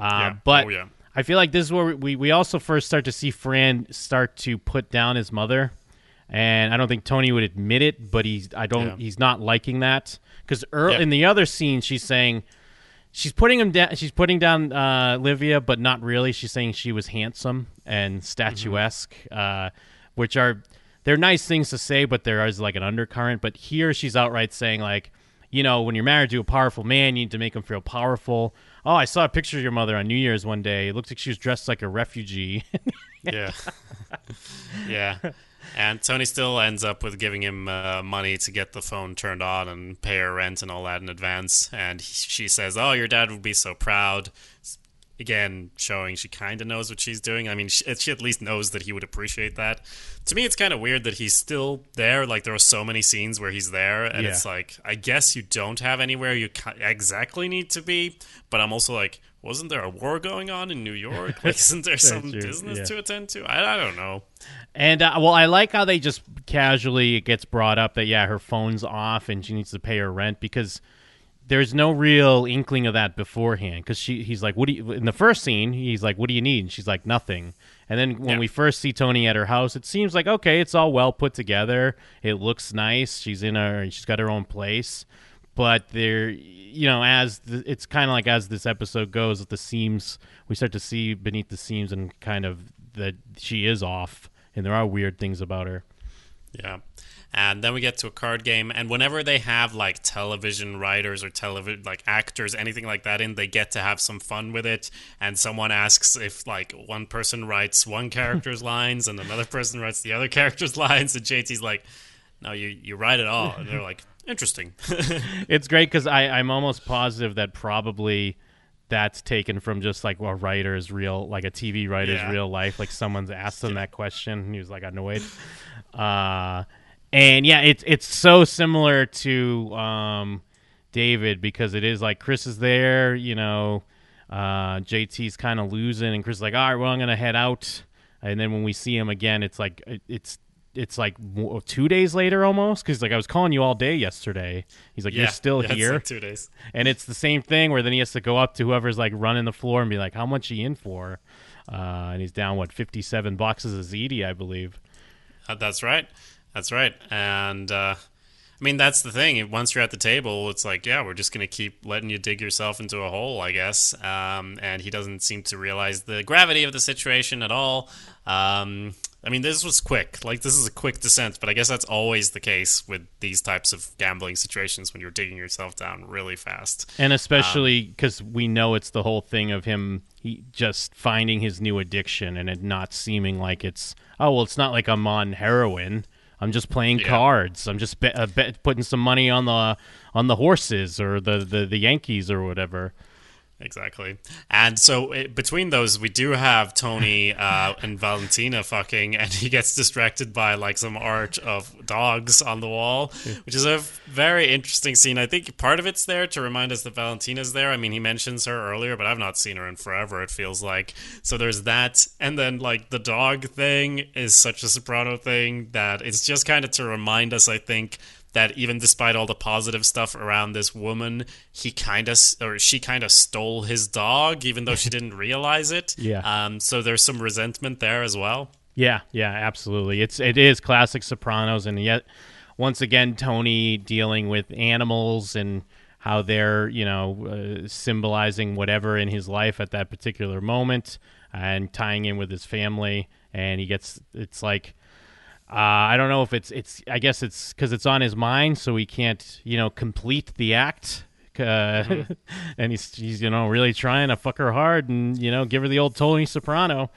[SPEAKER 3] Uh,
[SPEAKER 4] Yeah.
[SPEAKER 3] But
[SPEAKER 4] Oh, yeah.
[SPEAKER 3] I feel like this is where we, we also first start to see Fran start to put down his mother, and I don't think Tony would admit it, but he's I don't
[SPEAKER 4] Yeah.
[SPEAKER 3] he's not liking that because in the other scene she's saying she's putting him down she's putting down uh, Livia, but not really. She's saying she was handsome and statuesque, uh, which are they're nice things to say, but there is like an undercurrent. But here she's outright saying like. You know, when you're married to a powerful man, you need to make him feel powerful. Oh, I saw a picture of your mother on New Year's one day. It looked like she was dressed like a refugee. [LAUGHS]
[SPEAKER 4] yeah. [LAUGHS] yeah. And Tony still ends up with giving him uh, money to get the phone turned on and pay her rent and all that in advance. And he, she says, "Oh, your dad would be so proud." Again, showing she kind of knows what she's doing. I mean, she, she at least knows that he would appreciate that. To me, it's kind of weird that he's still there. Like there are so many scenes where he's there, and
[SPEAKER 3] Yeah.
[SPEAKER 4] it's like, I guess you don't have anywhere you exactly need to be. But I'm also like, wasn't there a war going on in New York? [LAUGHS] Like, isn't there some
[SPEAKER 3] true,
[SPEAKER 4] business
[SPEAKER 3] yeah.
[SPEAKER 4] to attend to? I, I don't know.
[SPEAKER 3] And uh, well, I like how they just casually it gets brought up that yeah, her phone's off and she needs to pay her rent because there's no real inkling of that beforehand. Because she, he's like, "What do you?" In the first scene, he's like, "What do you need?" And she's like, "Nothing." And then when
[SPEAKER 4] Yeah.
[SPEAKER 3] we first see Tony at her house, it seems like okay, it's all well put together. It looks nice. She's in her, she's got her own place. But there, you know, as the, it's kind of like as this episode goes, the seams we start to see beneath the seams and kind of that she is off, and there are weird things about her.
[SPEAKER 4] Yeah. And then we get to a card game, and whenever they have like television writers or television like actors, anything like that in, they get to have some fun with it. And someone asks if like one person writes one [LAUGHS] character's lines and another person writes the other character's [LAUGHS] lines, and JT's like, "No, you you write it all." And they're like, Interesting. [LAUGHS]
[SPEAKER 3] it's great because i i'm almost positive that probably that's taken from just like a writer's real, like a TV writer's
[SPEAKER 4] Yeah.
[SPEAKER 3] real life. Like someone's asked him that question, and he was like annoyed. Uh, and yeah, it's it's so similar to um, David because it is like Chris is there, you know, uh, JT's kind of losing, and Chris is like, all right, well, I'm gonna head out, and then when we see him again, it's like it, it's. It's like two days later almost because like I was calling you all day yesterday. He's like,
[SPEAKER 4] yeah,
[SPEAKER 3] "You're still
[SPEAKER 4] yeah,
[SPEAKER 3] here,"
[SPEAKER 4] like two days.
[SPEAKER 3] and it's the same thing where then he has to go up to whoever's like running the floor and be like, "How much he in for?" Uh, and he's down what fifty-seven boxes of ziti, I believe.
[SPEAKER 4] Uh, that's right. That's right. And uh, I mean, that's the thing. Once you're at the table, it's like, yeah, we're just going to keep letting you dig yourself into a hole, I guess. Um, and he doesn't seem to realize the gravity of the situation at all. Um, I mean, this was quick. Like, this is a quick descent, but I guess that's always the case with these types of gambling situations when you're digging yourself down really fast.
[SPEAKER 3] And especially because we know it's the whole thing of him he just finding his new addiction and it not seeming like it's oh well, it's not like I'm on heroin. I'm just playing
[SPEAKER 4] Yeah.
[SPEAKER 3] cards. I'm just bet, uh, bet, putting some money on the on the horses or the, the, the Yankees or whatever.
[SPEAKER 4] Exactly. And so it, between those, we do have Tony uh, [LAUGHS] and Valentina fucking, and he gets distracted by like some art of dogs on the wall, which is a very interesting scene. I think part of it's there to remind us that Valentina's there. I mean, he mentions her earlier, but I've not seen her in forever, it feels like. So there's that. And then like the dog thing is such a soprano thing that it's just kind of to remind us, I think, that even despite all the positive stuff around this woman, he kind of or she kind of stole his dog, even though she [LAUGHS] didn't realize it.
[SPEAKER 3] Yeah.
[SPEAKER 4] Um. So there's some resentment there as well.
[SPEAKER 3] Yeah, yeah, absolutely. It's it is classic Sopranos, and yet once again Tony dealing with animals and how they're you know uh, symbolizing whatever in his life at that particular moment, and tying in with his family, and he gets it's like. Uh, I don't know if it's it's. I guess it's because it's on his mind, so he can't you know complete the act. Uh, [LAUGHS] and he's he's you know really trying to fuck her hard and you know give her the old Tony Soprano.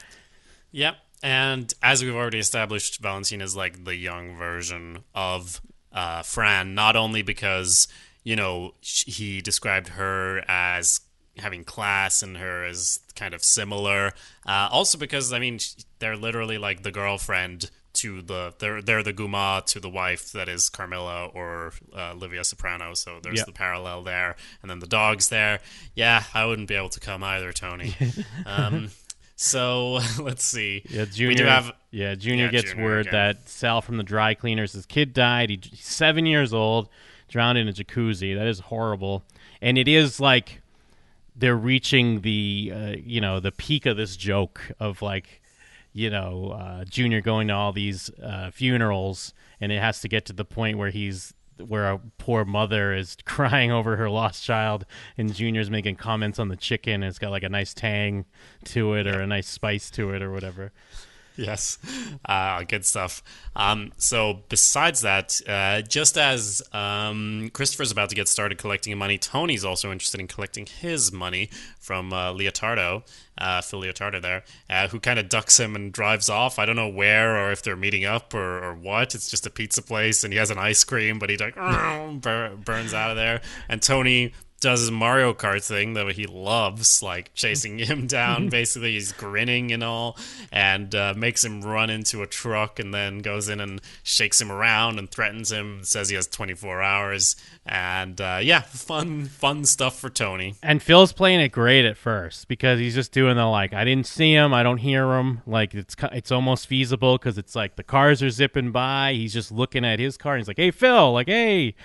[SPEAKER 4] Yep. And as we've already established, Valentina is like the young version of uh, Fran, not only because, you know, he described her as having class and her as kind of similar, uh, also because, I mean, they're literally like the girlfriend to the they're they're the guma to the wife that is Carmela or uh, Livia Soprano. So there's
[SPEAKER 3] Yeah.
[SPEAKER 4] the parallel there, and then the dog's there. Yeah, I wouldn't be able to come either, Tony. [LAUGHS] um, so [LAUGHS] let's see.
[SPEAKER 3] Yeah,
[SPEAKER 4] We
[SPEAKER 3] Junior.
[SPEAKER 4] do have
[SPEAKER 3] yeah, Junior
[SPEAKER 4] Yeah,
[SPEAKER 3] gets
[SPEAKER 4] Junior
[SPEAKER 3] word
[SPEAKER 4] again.
[SPEAKER 3] that Sal from the dry cleaners, his kid died. He, he's seven years old, drowned in a jacuzzi. That is horrible, and it is like they're reaching the uh, you know the peak of this joke of like you know uh, Junior going to all these uh, funerals, and it has to get to the point where he's where a poor mother is [LAUGHS] crying over her lost child, and Junior's making comments on the chicken. And it's got like a nice tang to it, or a nice spice to it, or whatever. [LAUGHS]
[SPEAKER 4] Yes, uh, good stuff. Um, so, besides that, uh, just as um, Christopher's about to get started collecting money, Tony's also interested in collecting his money from uh, Leotardo, uh, Phil Leotardo there, uh, who kind of ducks him and drives off. I don't know where or if they're meeting up or, or what. It's just a pizza place, and he has an ice cream, but he like [LAUGHS] bur- burns out of there. And Tony does his Mario Kart thing that he loves, like chasing him [LAUGHS] down. Basically, he's grinning and all, and uh, makes him run into a truck, and then goes in and shakes him around and threatens him. Says he has 24 hours, and uh, yeah, fun, fun stuff for Tony.
[SPEAKER 3] And Phil's playing it great at first because he's just doing the like I didn't see him, I don't hear him. Like it's it's almost feasible because it's like the cars are zipping by. He's just looking at his car. and He's like, "Hey Phil," like, "Hey,"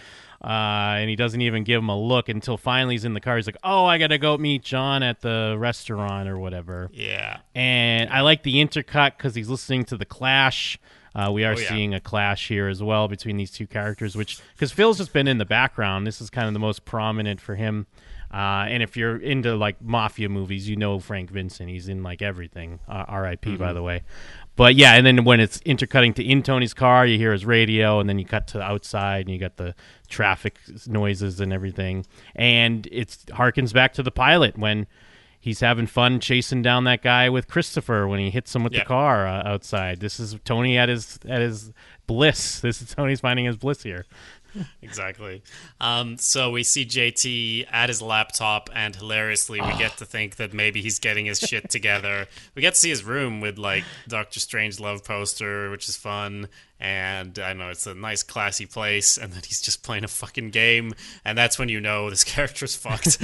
[SPEAKER 3] uh, and he doesn't even give him a look until finally he's in the car. He's like, "Oh, I gotta go meet John at the restaurant or whatever."
[SPEAKER 4] Yeah,
[SPEAKER 3] And I like the intercut because he's listening to the Clash. Uh, we are
[SPEAKER 4] Oh, yeah.
[SPEAKER 3] seeing a clash here as well between these two characters, which because Phil's just been in the background. This is kind of the most prominent for him. Uh, and if you're into like mafia movies, you know Frank Vincent. He's in like everything. Uh, R.I.P.
[SPEAKER 4] Mm-hmm.
[SPEAKER 3] By the way. But yeah, and then when it's intercutting to in Tony's car, you hear his radio, and then you cut to outside, and you got the traffic noises and everything, and it harkens back to the pilot when he's having fun chasing down that guy with Christopher when he hits him with
[SPEAKER 4] Yeah.
[SPEAKER 3] the car uh, outside. This is Tony at his at his bliss. [LAUGHS] This is Tony's finding his bliss here. [LAUGHS]
[SPEAKER 4] exactly. Um, so we see JT at his laptop, and hilariously, we get to think that maybe he's getting his shit [LAUGHS] together. We get to see his room with like Doctor Strangelove poster, which is fun. And I know it's a nice, classy place, and then he's just playing a fucking game, and that's when you know this [LAUGHS] character's fucked.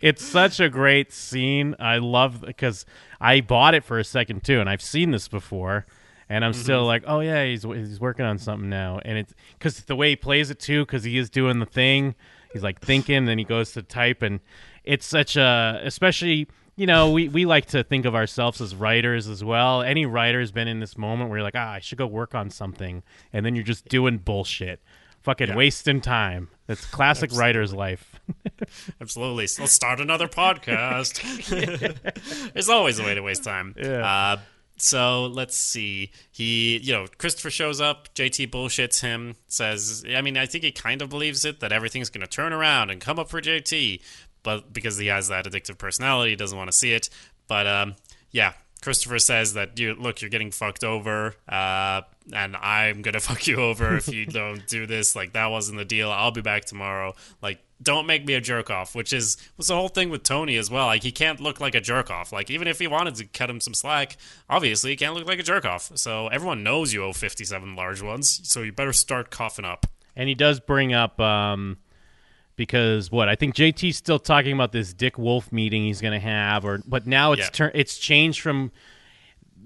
[SPEAKER 3] it's such a great scene. I love because I bought it for a second too, and I've seen this before, and I'm still like, oh yeah, he's he's working on something now, and it's because the way he plays it too, because he is doing the thing. He's like thinking, then he goes to type, and it's such a, especially you know, we, we like to think of ourselves as writers as well. Any writer's been in this moment where you're like, ah, I should go work on something, and then you're just doing bullshit, fucking
[SPEAKER 4] Yeah.
[SPEAKER 3] wasting time. That's classic writer's life. [LAUGHS]
[SPEAKER 4] Absolutely. So let's start another podcast. [LAUGHS] [LAUGHS] There's always a way to waste time.
[SPEAKER 3] Yeah.
[SPEAKER 4] Uh, so let's see. He, you know, Christopher shows up. JT bullshits him. Says, I mean, I think he kind of believes it that everything's going to turn around and come up for JT, but because he has that addictive personality, he doesn't want to see it. But um, yeah, Christopher says that you look, you're getting fucked over, uh, and I'm gonna [LAUGHS] fuck you over if you [LAUGHS] don't do this. Like that wasn't the deal. I'll be back tomorrow. Like don't make me a jerk off, which is was the whole thing with Tony as well. Like he can't look like a jerk off. Like even if he wanted to cut him some slack, obviously he can't look like a jerk off. So everyone knows you owe 57 large ones. So you better start coughing up.
[SPEAKER 3] And he does bring up um, because what I think JT's still talking about this Dick Wolf meeting he's going to have, or but now it's
[SPEAKER 4] Yeah.
[SPEAKER 3] tur- it's changed from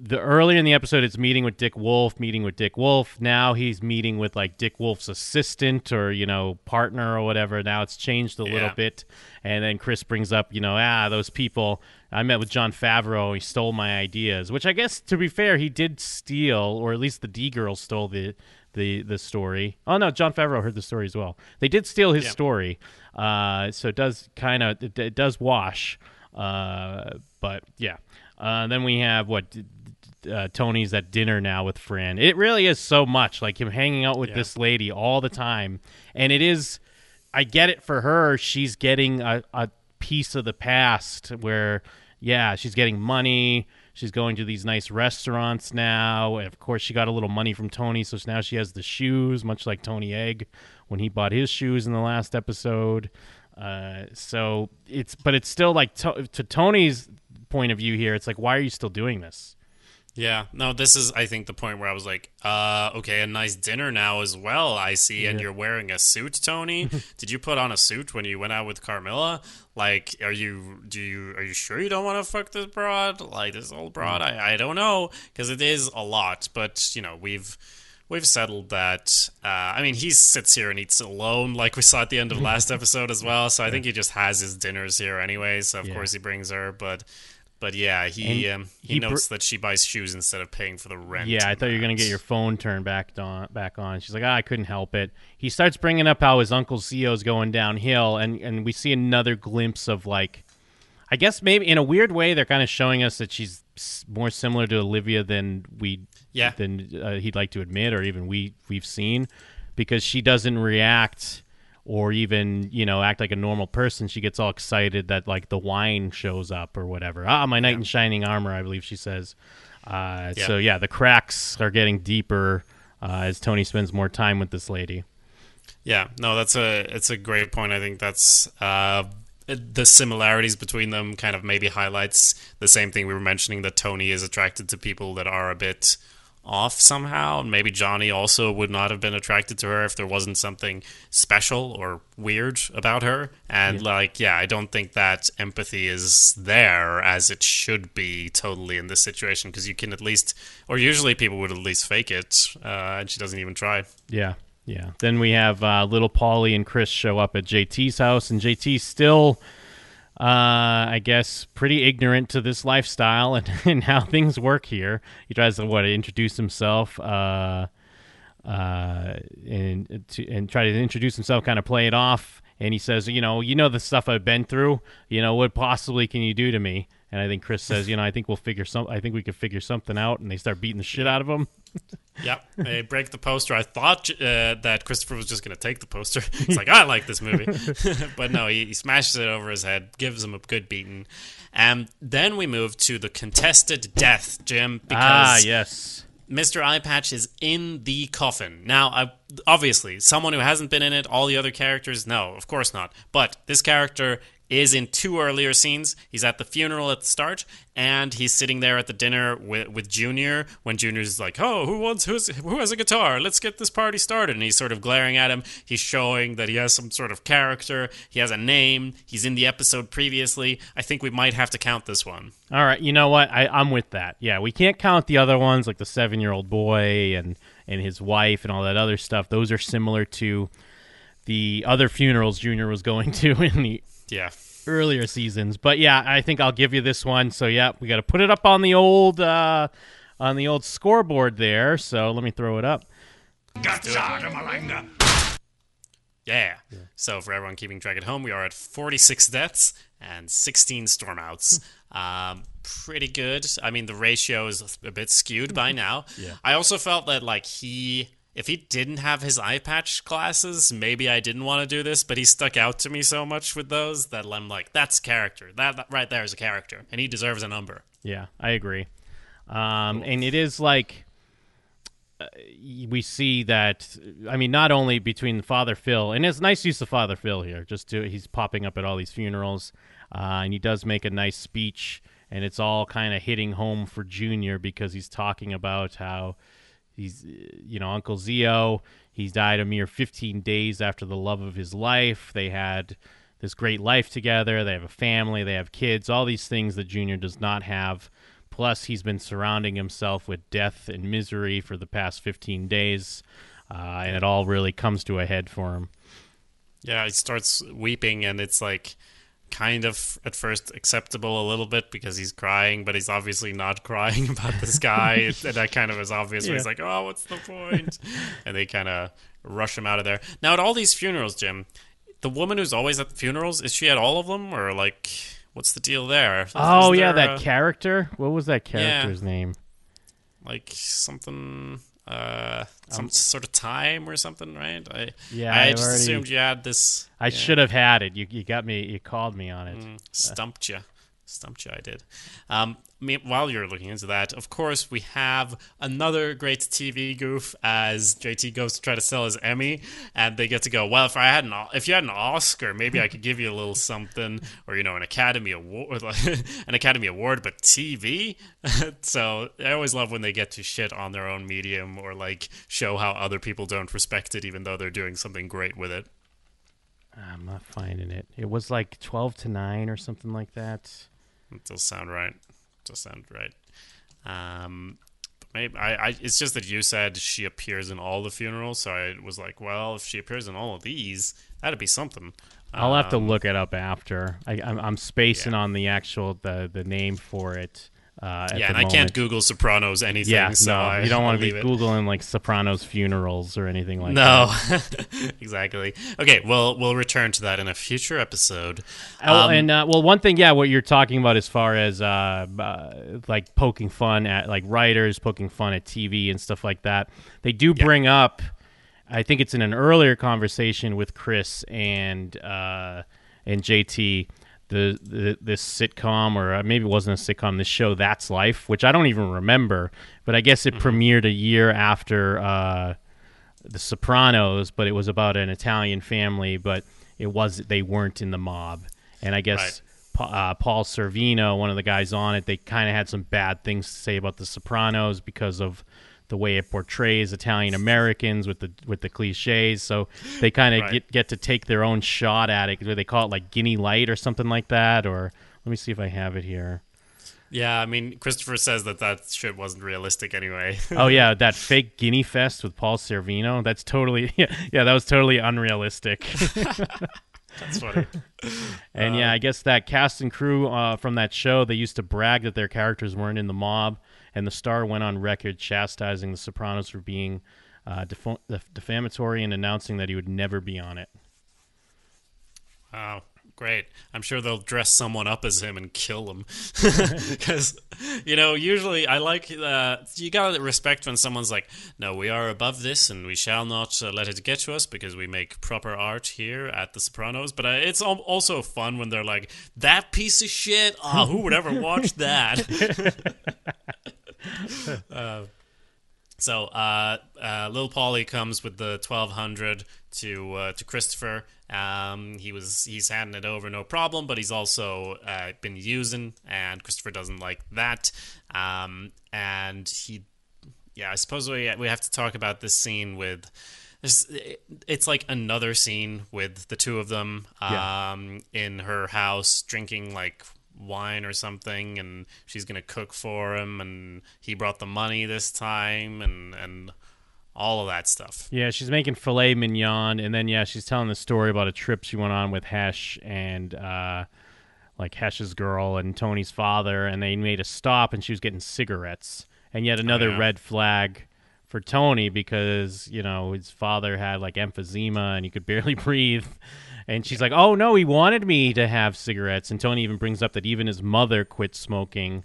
[SPEAKER 3] the earlier in the episode it's meeting with Dick Wolf, meeting with Dick Wolf. Now he's meeting with like Dick Wolf's assistant or you know partner or whatever. Now it's changed a little bit, and then Chris brings up you know ah those people. I met with Jon Favreau. He stole my ideas, which I guess to be fair he did steal, or at least the D girl stole the the the story. Oh no, Jon Favreau heard the story as well. They did steal his
[SPEAKER 4] Yeah.
[SPEAKER 3] story, uh, so it does kind of it, it does wash. Uh, but yeah, uh, then we have what uh, Tony's at dinner now with Fran. It really is so much like him hanging out with
[SPEAKER 4] Yeah.
[SPEAKER 3] this lady all the time, and it is. I get it for her. She's getting a, a piece of the past where, yeah, she's getting money. She's going to these nice restaurants now. And of course, she got a little money from Tony, so now she has the shoes, much like Tony Egg when he bought his shoes in the last episode. Uh, so it's, but it's still like to, to Tony's point of view here. It's like, why are you still doing this?
[SPEAKER 4] Yeah, no, this is I think the point where I was like, uh, okay, a nice dinner now as well. I see, and you're wearing a suit, Tony. [LAUGHS] Did you put on a suit when you went out with Carmela? Like, are you do you are you sure you don't want to fuck this broad? Like this old broad? I I don't know because it is a lot, but you know we've. We've settled that. Uh, I mean, he sits here and eats alone, like we saw at the end of last [LAUGHS] episode as well. So I think he just has his dinners here anyway. So of
[SPEAKER 3] Yeah.
[SPEAKER 4] course he brings her, but but yeah, he um, he,
[SPEAKER 3] he br-
[SPEAKER 4] notes that she buys shoes instead of paying for the rent.
[SPEAKER 3] Yeah, I thought you were gonna get your phone turned back on. Back on. She's like, ah, I couldn't help it. He starts bringing up how his uncle's CEO's going downhill, and and we see another glimpse of like, I guess maybe in a weird way they're kind of showing us that she's more similar to Olivia than we
[SPEAKER 4] Yeah.
[SPEAKER 3] than uh, he'd like to admit, or even we we've seen, because she doesn't react or even you know act like a normal person. She gets all excited that like the wine shows up or whatever. Ah, my knight in shining armor, I believe she says. Uh,
[SPEAKER 4] Yeah.
[SPEAKER 3] So yeah, the cracks are getting deeper uh, as Tony spends more time with this lady.
[SPEAKER 4] Yeah, no, that's a it's a great point. I think that's uh, the similarities between them kind of maybe highlights the same thing we were mentioning that Tony is attracted to people that are a bit off somehow. And Maybe Johnny also would not have been attracted to her if there wasn't something special or weird about her. And like, yeah, I don't think that empathy is there as it should be totally in this situation because you can at least, or usually people would at least fake it, uh, and she doesn't even try.
[SPEAKER 3] Yeah, yeah. Then we have uh, little Paulie and Chris show up at JT's house, and JT's still, uh, I guess, pretty ignorant to this lifestyle and, [LAUGHS] and how things work here. He tries to what introduce himself, uh, uh, and to, and try to introduce himself, kind of play it off. And he says, you know, you know the stuff I've been through. You know, what possibly can you do to me? And I think Chris says, you know, I think we'll figure some. I think we could figure something out. And they start beating the shit out of him. [LAUGHS]
[SPEAKER 4] Yep, they break the poster. I thought uh, that Christopher was just going to take the poster. [LAUGHS] He's like, I like this movie. [LAUGHS] but no, he, he smashes it over his head, gives him a good beating. And then we move to the contested death, Jim, because
[SPEAKER 3] Ah, yes.
[SPEAKER 4] Mr. Eye Patch is in the coffin. Now, I, obviously, someone who hasn't been in it, all the other characters, no, of course not. But this character is in two earlier scenes. He's at the funeral at the start, and he's sitting there at the dinner with, with Junior when Junior's like, "Oh, who wants who's, who has a guitar? Let's get this party started." And he's sort of glaring at him. He's showing that he has some sort of character. He has a name. He's in the episode previously. I think we might have to count this one.
[SPEAKER 3] All right, you know what? I, I'm with that. Yeah, we can't count the other ones like the seven year old boy and and his wife and all that other stuff. Those are similar to the other funerals Junior was going [LAUGHS] to in the
[SPEAKER 4] Yeah.
[SPEAKER 3] earlier seasons. But yeah, I think I'll give you this one. So yeah, we got to put it up on the old uh, on the old scoreboard there. So let me throw it up.
[SPEAKER 4] Yeah. So for everyone keeping track at home, we are at 46 deaths and 16 stormouts. [LAUGHS] um, pretty good. I mean, the ratio is a bit skewed by [LAUGHS] now.
[SPEAKER 3] Yeah.
[SPEAKER 4] I also felt that like he, if he didn't have his eye patch glasses, maybe I didn't want to do this. But he stuck out to me so much with those that I'm like, that's character. That, that right there is a character, and he deserves a number.
[SPEAKER 3] Yeah, I agree. Um, and it is like uh, we see that. I mean, not only between Father Phil, and it's nice use of Father Phil here. Just to he's popping up at all these funerals, uh, and he does make a nice speech, and it's all kind of hitting home for Junior because he's talking about how he's, uh, you know, Uncle Zio. He's died a mere 15 days after the love of his life. They had this great life together. They have a family. They have kids. All these things that Junior does not have. Plus, he's been surrounding himself with death and misery for the past 15 days, uh, and it all really comes to a head for him.
[SPEAKER 4] Yeah, he starts weeping, and it's like kind of at first acceptable a little bit because he's crying, but he's obviously not [LAUGHS] crying about this [LAUGHS] guy. and that kind of is obvious. Where he's like, "Oh, what's the point?" [LAUGHS] and they kind of rush him out of there. Now, at all these funerals, Jim, the woman who's always at the funerals is she at all of them, or like, what's the deal there? Is-
[SPEAKER 3] Oh
[SPEAKER 4] is
[SPEAKER 3] yeah,
[SPEAKER 4] there
[SPEAKER 3] that
[SPEAKER 4] a-
[SPEAKER 3] character. What was that character's name?
[SPEAKER 4] like something. Uh, some sort of time or something, right? I
[SPEAKER 3] Um, Yeah,
[SPEAKER 4] I
[SPEAKER 3] I've
[SPEAKER 4] just
[SPEAKER 3] already-
[SPEAKER 4] assumed you had this.
[SPEAKER 3] I
[SPEAKER 4] yeah.
[SPEAKER 3] should have had it. You you got me. You called me on it.
[SPEAKER 4] Mm, Stumped you. Stumped you, I did. Um, while you're looking into that, of course, we have another great TV goof as JT goes to try to sell his Emmy, and they get to go. Well, if I had an, if you had an Oscar, maybe I could give you a little something, or you know, an Academy Award, [LAUGHS] an Academy Award, but TV. [LAUGHS] so I always love when they get to shit on their own medium or like show how other people don't respect it, even though they're doing something great with it.
[SPEAKER 3] I'm not finding it. It was like 12 to nine or something like that.
[SPEAKER 4] It does sound right. It does sound right. Um, but maybe I, I. It's just that you said she appears in all the funerals, so I was like, well, if she appears in all of these, that'd be something.
[SPEAKER 3] I'll have to
[SPEAKER 4] Um,
[SPEAKER 3] look it up after. I, I'm, I'm spacing
[SPEAKER 4] Yeah.
[SPEAKER 3] on the actual the the name for it. Uh,
[SPEAKER 4] Yeah, and I can't. Google Sopranos anything.
[SPEAKER 3] Yeah,
[SPEAKER 4] so
[SPEAKER 3] no,
[SPEAKER 4] I,
[SPEAKER 3] you don't want to be
[SPEAKER 4] leave it.
[SPEAKER 3] googling like Sopranos funerals or anything like that.
[SPEAKER 4] No, [LAUGHS] exactly. Okay, well, we'll return to that in a future episode.
[SPEAKER 3] Oh,
[SPEAKER 4] Um,
[SPEAKER 3] and uh, well, one thing, yeah, what you're talking about as far as uh, uh, like poking fun at like writers, poking fun at TV and stuff like that. They do bring up. I think it's in an earlier conversation with Chris and uh, and JT. The, the this sitcom or uh, maybe it wasn't a sitcom this show that's life which i don't even remember but i guess it premiered a year after uh, the Sopranos, but it was about an Italian family, but it was they weren't in the mob. And I guess Pa- uh, Paul Sorvino, one of the guys on it, they kind of had some bad things to say about the Sopranos because of the way it portrays Italian Americans with the with the cliches. So they kind of
[SPEAKER 4] Right.
[SPEAKER 3] get get to take their own shot at it. They call it like Guinea Light or something like that. Or let me see if I have it here.
[SPEAKER 4] Yeah, I mean, Christopher says that that shit wasn't realistic anyway. [LAUGHS]
[SPEAKER 3] Oh yeah, that fake Guinea Fest with Paul Sorvino. That's totally [LAUGHS] yeah, yeah that was totally unrealistic. [LAUGHS]
[SPEAKER 4] That's funny.
[SPEAKER 3] And yeah, I guess that cast and crew uh, from that show they used to brag that their characters weren't in the mob, and the star went on record chastising the Sopranos for being uh, defamatory and announcing that he would never be on it.
[SPEAKER 4] Wow, great. I'm sure they'll dress someone up as him and kill him. [LAUGHS] Because, you know, usually I like, uh, you gotta respect when someone's like, no, we are above this and we shall not uh, let it get to us because we make proper art here at The Sopranos. But uh, it's al- also fun when they're like, that piece of shit? Oh, who would ever watch that? [LAUGHS] uh, So uh, uh, Lil Paulie comes with the twelve hundred to to Christopher. Um, he was he's handing it over no problem, but he's also uh, been using, and Christopher doesn't like that. Um, and he, yeah, I suppose we we have to talk about this scene with. It's, it's like another scene with the two of them um, in her house drinking like wine or something, and she's gonna cook for him, and he brought the money this time, and and all of that stuff.
[SPEAKER 3] Yeah, she's making filet mignon, and then yeah, she's telling the story about a trip she went on with Hesh and uh, like Hesh's girl and Tony's father, and they made a stop, and she was getting cigarettes, and yet another
[SPEAKER 4] yeah.
[SPEAKER 3] red flag for Tony because you know his father had like emphysema and he could [LAUGHS] barely breathe. And she's like, "Oh no, he wanted me to have cigarettes." And Tony even brings up that even his mother quit smoking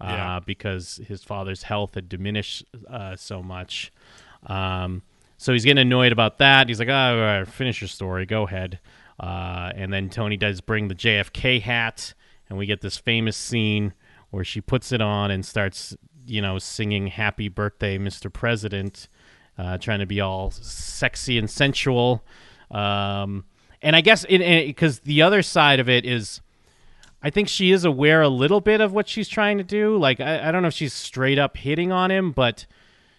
[SPEAKER 3] uh,
[SPEAKER 4] Yeah.
[SPEAKER 3] because his father's health had diminished uh, so much. Um, so he's getting annoyed about that. He's like, "Oh, finish your story. Go ahead." Uh, and then Tony does bring the JFK hat, and we get this famous scene where she puts it on and starts, you know, singing "Happy Birthday, Mr. President," uh, trying to be all sexy and sensual. Um, and I guess because the other side of it is. I think she is aware a little bit of what she's trying to do. Like, I, I don't know if she's straight up hitting on him, but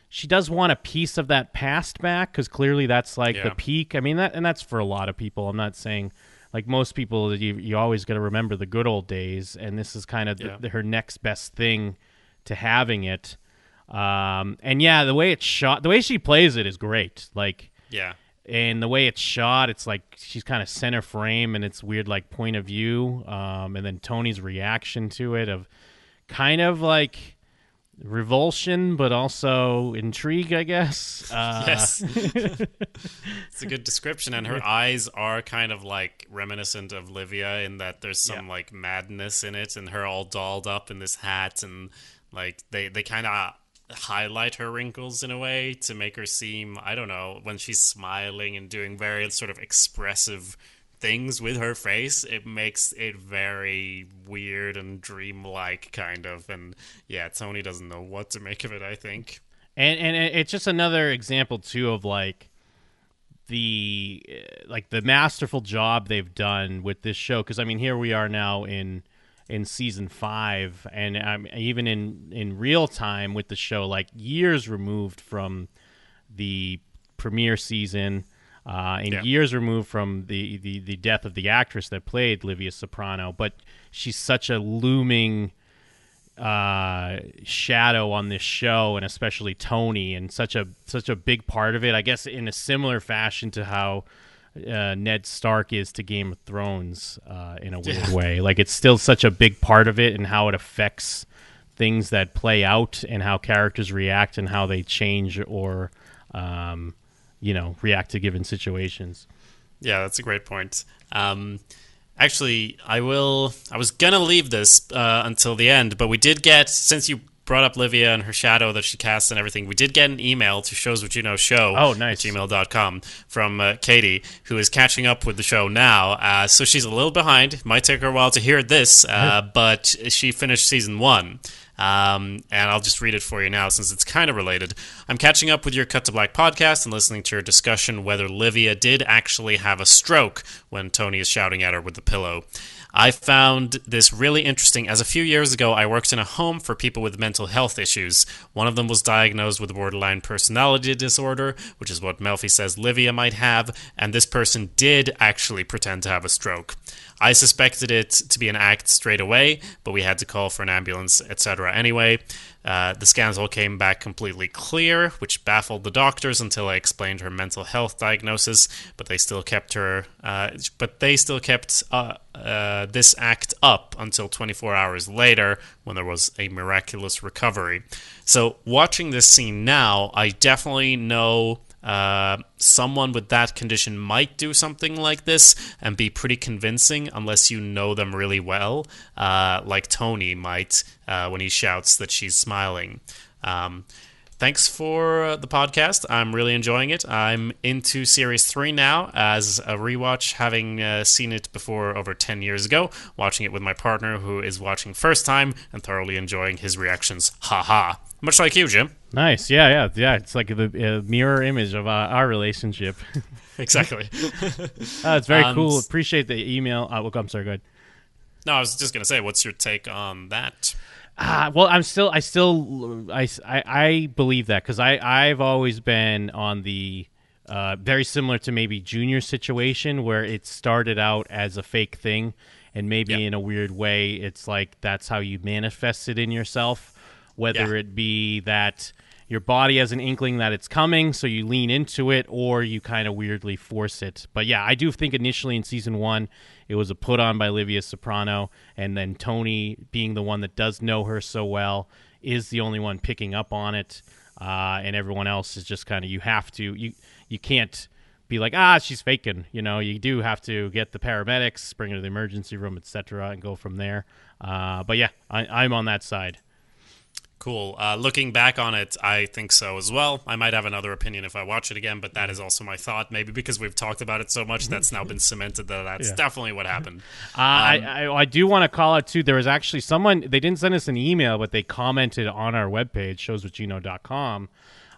[SPEAKER 3] she does want a piece of that past back because clearly that's like the peak. I mean, that and that's for a lot of people. I'm not saying like most people. You you always got to remember the good old days, and this is kind of the,
[SPEAKER 4] Yeah.
[SPEAKER 3] the, her next best thing to having it. Um, and yeah, the way it's shot, the way she plays it is great. Like,
[SPEAKER 4] Yeah.
[SPEAKER 3] and the way it's shot, it's like she's kind of center frame, and it's weird, like point of view. Um, and then Tony's reaction to it of kind of like revulsion, but also intrigue, I guess. Uh, [LAUGHS]
[SPEAKER 4] Yes. [LAUGHS] it's a good description. And her eyes are kind of like reminiscent of Livia in that there's some
[SPEAKER 3] Yeah.
[SPEAKER 4] like madness in it and her all dolled up in this hat and like they, they kind of highlight her wrinkles in a way to make her seem, I don't know, when she's smiling and doing very sort of expressive things with her face it makes it very weird and dreamlike kind of. And yeah tony doesn't know what to make of it i think.
[SPEAKER 3] And and it's just another example too of like the uh, like the masterful job they've done with this show. Because i mean here we are now in in season five and um, even in in real time with the show like years removed from the premiere season uh, and
[SPEAKER 4] Yeah.
[SPEAKER 3] years removed from the, the the death of the actress that played Livia Soprano but she's such a looming uh, shadow on this show, and especially Tony, and such a such a big part of it. I guess in a similar fashion to how uh, Ned Stark is to Game of Thrones, uh, in a weird [LAUGHS] way. Like it's still such a big part of it, and how it affects things that play out, and how characters react, and how they change or, um, you know, react to given situations.
[SPEAKER 4] Yeah, that's a great point. Um, actually, I will. I was gonna leave this uh, until the end, but we did get since you brought up Livia and her shadow that she casts and everything. We did get an email to shows what you know show.
[SPEAKER 3] Oh, nice.
[SPEAKER 4] At gmail.com from uh, Katie, who is catching up with the show now. Uh, so she's a little behind. Might take her a while to hear this, uh, but she finished season one. Um, and I'll just read it for you now since it's kind of related. I'm catching up with your Cut to Black podcast and listening to your discussion whether Livia did actually have a stroke when Tony is shouting at her with the pillow. I found this really interesting as a few years ago I worked in a home for people with mental health issues. One of them was diagnosed with borderline personality disorder, which is what Melfi says Livia might have, and this person did actually pretend to have a stroke. I suspected it to be an act straight away, but we had to call for an ambulance, etc. Anyway, uh, the scans all came back completely clear, which baffled the doctors until I explained her mental health diagnosis. But they still kept her, uh, but they still kept uh, uh, this act up until 24 hours later, when there was a miraculous recovery. So, watching this scene now, I definitely know uh, someone with that condition might do something like this and be pretty convincing unless you know them really well, uh, like Tony might uh, when he shouts that she's smiling. Um, thanks for uh, the podcast. I'm really enjoying it. I'm into series three now as a rewatch, having uh, seen it before over 10 years ago, watching it with my partner who is watching first time and thoroughly enjoying his reactions. Ha ha. Much like you, Jim.
[SPEAKER 3] Nice. Yeah, yeah, yeah. It's like the uh, mirror image of uh, our relationship. [LAUGHS]
[SPEAKER 4] Exactly.
[SPEAKER 3] Uh, it's very
[SPEAKER 4] Um,
[SPEAKER 3] cool. Appreciate the email. Uh, well, I'm sorry. Go ahead.
[SPEAKER 4] no, I was just gonna say, what's your take on that?
[SPEAKER 3] Ah, well, I'm still, I still, I, I, I believe that because I, I've always been on the uh, very similar to maybe Junior situation where it started out as a fake thing, and maybe
[SPEAKER 4] Yeah.
[SPEAKER 3] in a weird way, it's like that's how you manifest it in yourself. Whether
[SPEAKER 4] Yeah.
[SPEAKER 3] it be that your body has an inkling that it's coming, so you lean into it, or you kind of weirdly force it. But yeah, I do think initially in season one, it was a put on by Livia Soprano, and then Tony, being the one that does know her so well, is the only one picking up on it, uh, and everyone else is just kind of you have to you you can't be like ah she's faking you know? You do have to get the paramedics bring her to the emergency room etc and go from there. Uh, but yeah I, i'm on that side
[SPEAKER 4] Cool. Uh, looking back on it, I think so as well. I might have another opinion if I watch it again, but that is also my thought. Maybe because we've talked about it so much, that's now been cemented that that's
[SPEAKER 3] Yeah.
[SPEAKER 4] definitely what happened.
[SPEAKER 3] Uh, I, I, I do want to call out too. There was actually someone they didn't send us an email, but they commented on our webpage showswhatgino.com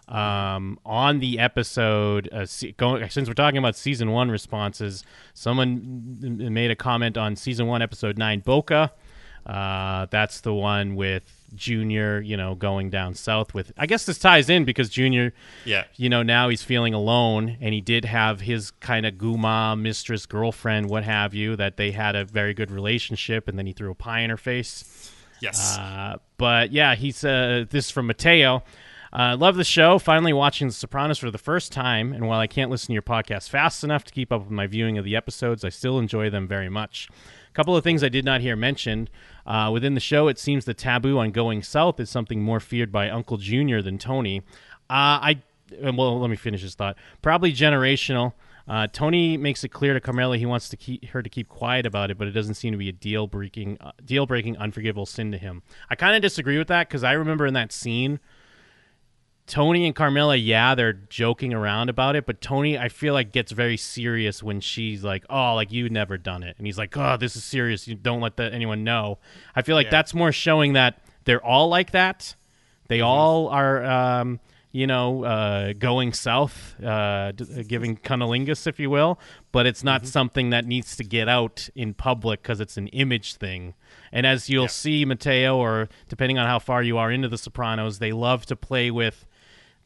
[SPEAKER 3] um, on the episode. Uh, se- going, since we're talking about season one responses, someone made a comment on season one, episode nine, Boca. Uh, that's the one with Junior, you know, going down south with. I guess this ties in because Junior,
[SPEAKER 4] Yeah.
[SPEAKER 3] you know, now he's feeling alone, and he did have his kind of guma mistress, girlfriend, what have you, that they had a very good relationship, and then he threw a pie in her face.
[SPEAKER 4] Yes.
[SPEAKER 3] Uh, but yeah, he's uh, this is from Mateo. Uh, love the show. Finally watching The Sopranos for the first time, and while I can't listen to your podcast fast enough to keep up with my viewing of the episodes, I still enjoy them very much. A couple of things I did not hear mentioned. Uh, within the show, it seems the taboo on going south is something more feared by Uncle Junior than Tony. Uh, I well, let me finish this thought. Probably generational. Uh, Tony makes it clear to Carmela he wants to keep her to keep quiet about it, but it doesn't seem to be a deal breaking, uh, deal breaking, unforgivable sin to him. I kind of disagree with that because I remember in that scene, Tony and Carmela, yeah, they're joking around about it, but Tony, I feel like gets very serious when she's like, "Oh, like you never done it," and he's like, "Oh, this is serious. You don't let that anyone know." I feel like
[SPEAKER 4] Yeah.
[SPEAKER 3] that's more showing that they're all like that. They all are, um, you know, uh, going south, uh, d- giving cunnilingus, if you will. But it's not something that needs to get out in public because it's an image thing. And as you'll see, Mateo, or depending on how far you are into The Sopranos, they love to play with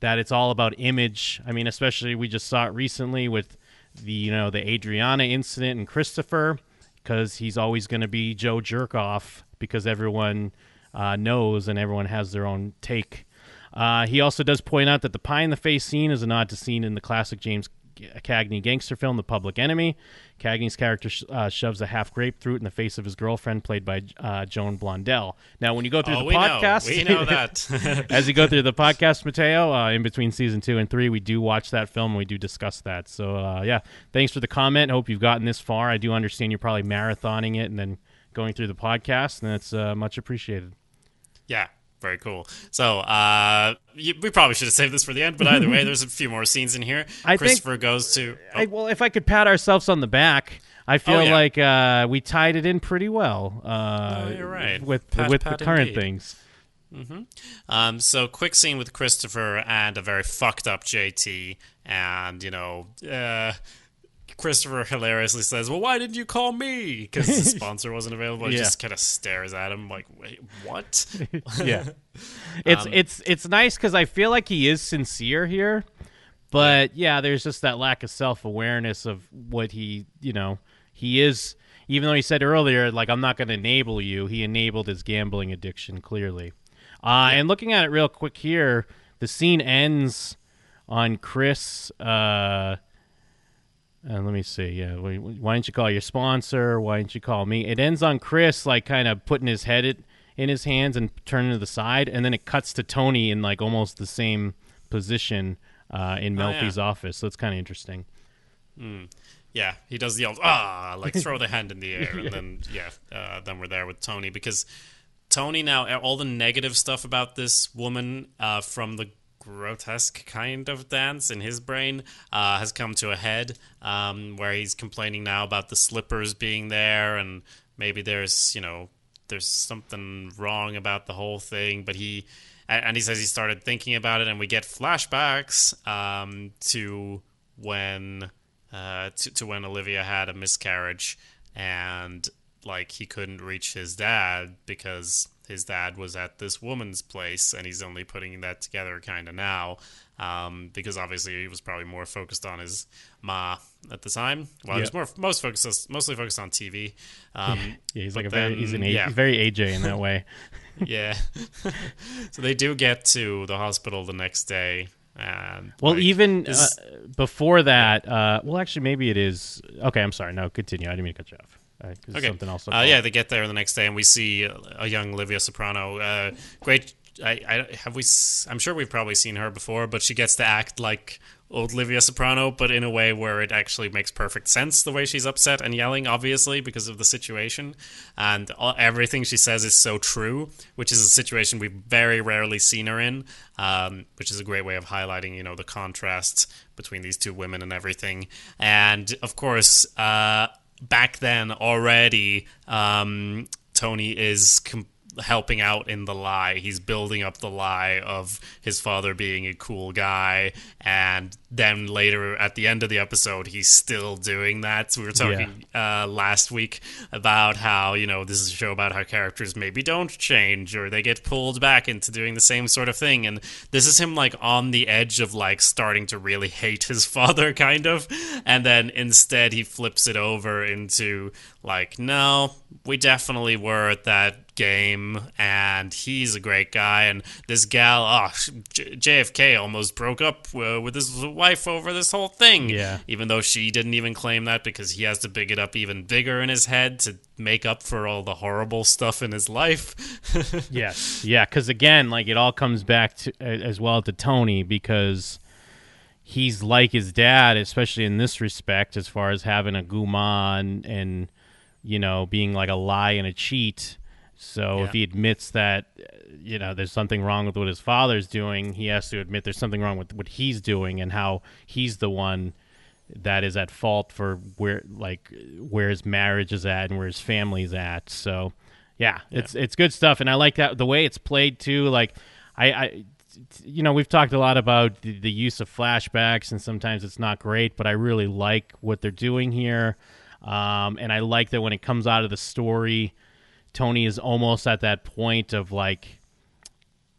[SPEAKER 3] that. It's all about image. I mean, especially we just saw it recently with the you know the Adriana incident and Christopher, because he's always going to be Joe Jerkoff because everyone uh, knows and everyone has their own take. Uh, he also does point out that the pie in the face scene is a nod to scene in the classic James Cagney gangster film, The Public Enemy. Cagney's character sh- uh, shoves a half grapefruit in the face of his girlfriend, played by uh, Joan Blondell. Now, when you go through
[SPEAKER 4] oh,
[SPEAKER 3] the
[SPEAKER 4] we
[SPEAKER 3] podcast,
[SPEAKER 4] know. We know that. [LAUGHS] [LAUGHS]
[SPEAKER 3] as you go through the podcast, Mateo, uh, in between season two and three, we do watch that film and we do discuss that. So, uh, yeah, thanks for the comment. Hope you've gotten this far. I do understand you're probably marathoning it and then going through the podcast, and that's uh, much appreciated.
[SPEAKER 4] Yeah, very cool. So, uh, you, we probably should have saved this for the end, but either way, [LAUGHS] there's a few more scenes in here.
[SPEAKER 3] I think-
[SPEAKER 4] Christopher goes to. oh,
[SPEAKER 3] I, well, if I could pat ourselves on the back, I feel
[SPEAKER 4] Oh, yeah.
[SPEAKER 3] like uh, we tied it in pretty well. Uh,
[SPEAKER 4] Oh, you're right.
[SPEAKER 3] with
[SPEAKER 4] Pat,
[SPEAKER 3] with
[SPEAKER 4] pat
[SPEAKER 3] the current
[SPEAKER 4] indeed.
[SPEAKER 3] things.
[SPEAKER 4] Um, so quick scene with Christopher and a very fucked up JT, and you know, uh, Christopher hilariously says, "Well, why didn't you call me?" Because the [LAUGHS] sponsor wasn't available. He
[SPEAKER 3] Yeah.
[SPEAKER 4] just kind of stares at him like, "Wait, what?" [LAUGHS]
[SPEAKER 3] yeah [LAUGHS] it's it's it's nice because i feel like he is sincere here but yeah there's just that lack of self-awareness of what he you know he is even though he said earlier like i'm not going to enable you he enabled his gambling addiction clearly uh, and looking at it real quick here the scene ends on chris uh, and let me see. Yeah, why why didn't you call your sponsor? Why didn't you call me? It ends on Chris like kind of putting his head it, in his hands and turning to the side, and then it cuts to Tony in like almost the same position uh, in
[SPEAKER 4] Oh, yeah.
[SPEAKER 3] Melfi's office. So it's kind of interesting.
[SPEAKER 4] Yeah, he does the old ah, like throw the hand in the [LAUGHS] air, and then yeah, uh, then we're there with Tony because Tony now all the negative stuff about this woman uh, from the grotesque kind of dance in his brain uh, has come to a head, um, where he's complaining now about the slippers being there, and maybe there's you know there's something wrong about the whole thing, but he and, he says he started thinking about it, and we get flashbacks um, to when uh, to, to when Livia had a miscarriage, and like he couldn't reach his dad because his dad was at this woman's place, and he's only putting that together kind of now. Um, because obviously he was probably more focused on his ma at the time. Well, he was more most focused, mostly focused on TV. Um,
[SPEAKER 3] Yeah, he's like a very he's an
[SPEAKER 4] yeah.
[SPEAKER 3] very AJ in that way. [LAUGHS]
[SPEAKER 4] yeah. [LAUGHS] so they do get to the hospital the next day, and
[SPEAKER 3] Well,
[SPEAKER 4] like,
[SPEAKER 3] even uh, before that, uh, well, actually, maybe it is. Okay, I'm sorry. No, continue. I didn't mean to cut you off. Uh,
[SPEAKER 4] Okay.
[SPEAKER 3] Something else.
[SPEAKER 4] Uh, yeah, they get there the next day, and we see a, young Livia Soprano. Uh, great. I, I have we. I'm sure we've probably seen her before, but she gets to act like old Livia Soprano, but in a way where it actually makes perfect sense. The way she's upset and yelling, obviously because of the situation, and all, everything she says is so true, which is a situation we've very rarely seen her in. Um, which is a great way of highlighting, you know, the contrast between these two women and everything. And of course, uh, back then already, um, Tony is helping out in the lie. He's building up the lie of his father being a cool guy, and then later at the end of the episode, he's still doing that. So We were talking uh, last week about how you know this is a show about how characters maybe don't change or they get pulled back into doing the same sort of thing, and this is him like on the edge of like starting to really hate his [LAUGHS] father, kind of, and then instead he flips it over into like, no, we definitely were at that game and he's a great guy and this gal oh J- JFK almost broke up uh, with his wife over this whole thing
[SPEAKER 3] Yeah.
[SPEAKER 4] even though she didn't even claim that because he has to big it up even bigger in his head to make up for all the horrible stuff in his life
[SPEAKER 3] Yes, [LAUGHS] yeah, because again, like it all comes back to as well to Tony because he's like his dad, especially in this respect, as far as having a guma and, and you know being like a lie and a cheat. So
[SPEAKER 4] Yeah.
[SPEAKER 3] if he admits that uh, you know there's something wrong with what his father's doing, he has to admit there's something wrong with what he's doing and how he's the one that is at fault for where like where his marriage is at and where his family's at. So yeah, it's it's good stuff, and I like that the way it's played too. Like I, I you know, we've talked a lot about the, the use of flashbacks, and sometimes it's not great, but I really like what they're doing here, um, and I like that when it comes out of the story, Tony is almost at that point of like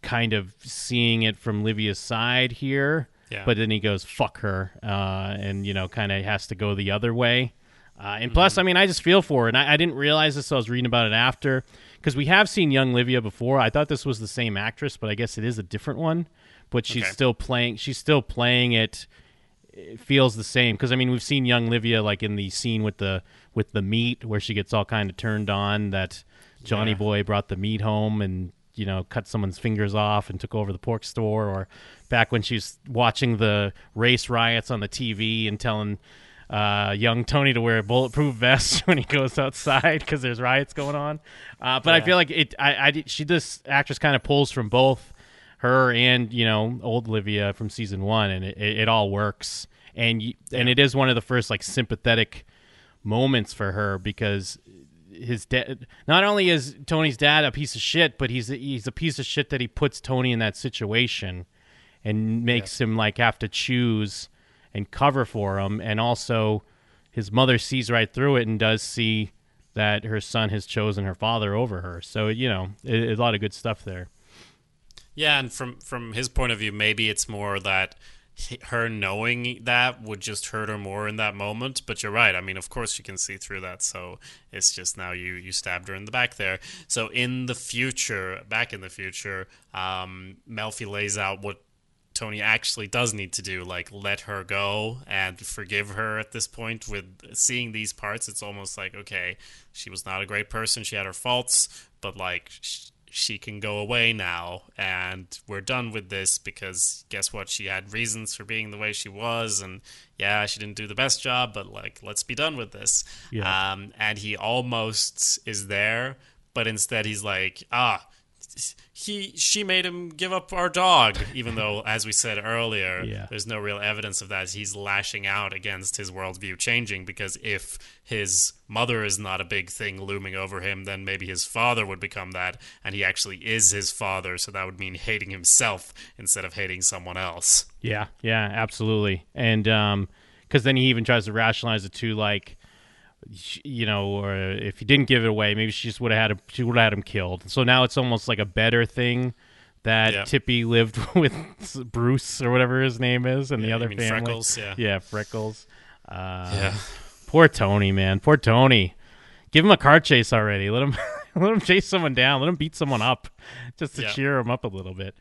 [SPEAKER 3] kind of seeing it from Livia's side here.
[SPEAKER 4] Yeah.
[SPEAKER 3] But then he goes, fuck her, uh, and, you know, kind of has to go the other way. Uh, and plus, I mean, I just feel for her. And I, I didn't realize this, so I was reading about it after. Because we have seen young Livia before. I thought this was the same actress, but I guess it is a different one. But she's
[SPEAKER 4] Okay.
[SPEAKER 3] still playing. She's still playing it. It feels the same because I mean we've seen young Livia like in the scene with the with the meat where she gets all kind of turned on that Johnny
[SPEAKER 4] Yeah.
[SPEAKER 3] Boy brought the meat home and you know cut someone's fingers off and took over the pork store or back when she's watching the race riots on the TV and telling uh, young Tony to wear a bulletproof vest [LAUGHS] when he goes outside because there's riots going on. Uh, but I feel like it. I, I she this actress kind of pulls from both her and you know old Livia from season one, and it, it, it all works. And you, and it is one of the first like sympathetic moments for her because his dad. Not only is Tony's dad a piece of shit, but he's he's a piece of shit that he puts Tony in that situation and makes him like have to choose and cover for him. And also, his mother sees right through it and does see that her son has chosen her father over her. So you know, it, a lot of good stuff there.
[SPEAKER 4] Yeah, and from from his point of view, maybe it's more that her knowing that would just hurt her more in that moment. But you're right. I mean, of course, you can see through that. So it's just now you you stabbed her in the back there. So in the future, back in the future, um, Melfi lays out what Tony actually does need to do, like let her go and forgive her at this point. With seeing these parts, it's almost like, okay, she was not a great person. She had her faults, but like sh- she can go away now and we're done with this because guess what? She had reasons for being the way she was. And yeah, she didn't do the best job, but like, let's be done with this.
[SPEAKER 3] Yeah.
[SPEAKER 4] Um, and he almost is there, but instead he's like, ah, he she made him give up our dog, even though, as we said earlier, [LAUGHS]
[SPEAKER 3] Yeah.
[SPEAKER 4] there's no real evidence of that. He's lashing out against his worldview changing because if his mother is not a big thing looming over him, then maybe his father would become that, and he actually is his father, so that would mean hating himself instead of hating someone else.
[SPEAKER 3] Yeah, yeah, absolutely. And um, because then he even tries to rationalize it too, like, you know, or if he didn't give it away, maybe she just would have had him. She would have had him killed. So now it's almost like a better thing that
[SPEAKER 4] Yeah.
[SPEAKER 3] Tippy lived [LAUGHS] with Bruce or whatever his name is, and the other family.
[SPEAKER 4] Freckles, yeah. [LAUGHS]
[SPEAKER 3] yeah, Freckles. Uh,
[SPEAKER 4] Yeah.
[SPEAKER 3] Poor Tony, man. Poor Tony. Give him a car chase already. Let him [LAUGHS] let him chase someone down. Let him beat someone up, just to
[SPEAKER 4] Yeah.
[SPEAKER 3] cheer him up a little bit.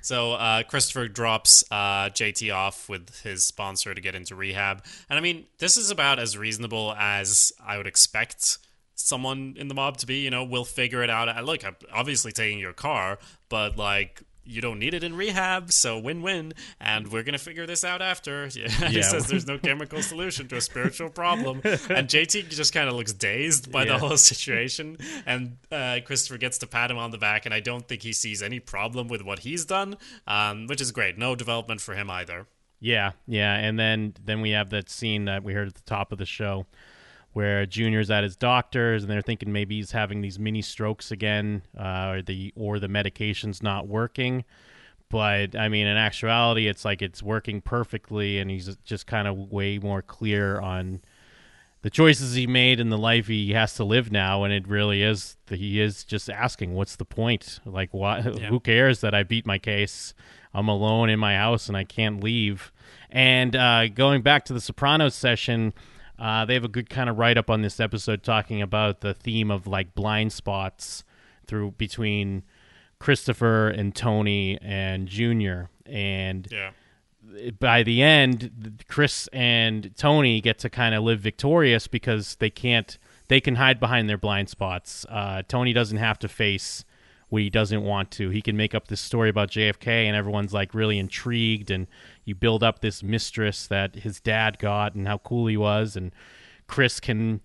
[SPEAKER 4] So uh, Christopher drops uh, JT off with his sponsor to get into rehab, and I mean, this is about as reasonable as I would expect someone in the mob to be. You know, we'll figure it out. Uh, Look, I'm obviously taking your car, but like. You don't need it in rehab, so win-win, and we're gonna figure this out after. [LAUGHS] Yeah, he says there's no chemical solution to a spiritual problem, [LAUGHS] and JT just kind of looks dazed by
[SPEAKER 3] Yeah.
[SPEAKER 4] the whole situation. And uh, Christopher gets to pat him on the back, and I don't think he sees any problem with what he's done, um, which is great. No development for him either.
[SPEAKER 3] Yeah, yeah, and then then we have that scene that we heard at the top of the show where Junior's at his doctor's and they're thinking maybe he's having these mini strokes again, uh, or the or the medication's not working. But I mean, in actuality, it's like it's working perfectly, and he's just kind of way more clear on the choices he made and the life he has to live now. And it really is he is just asking, what's the point? Like, why? Who cares that I beat my case? I'm alone in my house and I can't leave. And uh, going back to the Sopranos session, uh, they have a good kind of write up on this episode talking about the theme of like blind spots through between Christopher and Tony and Junior. And
[SPEAKER 4] Yeah.
[SPEAKER 3] by the end, Chris and Tony get to kind of live victorious because they can't. They can hide behind their blind spots. Uh, Tony doesn't have to face what he doesn't want to. He can make up this story about JFK, and everyone's like really intrigued. And you build up this mistress that his dad got, and how cool he was. And Chris can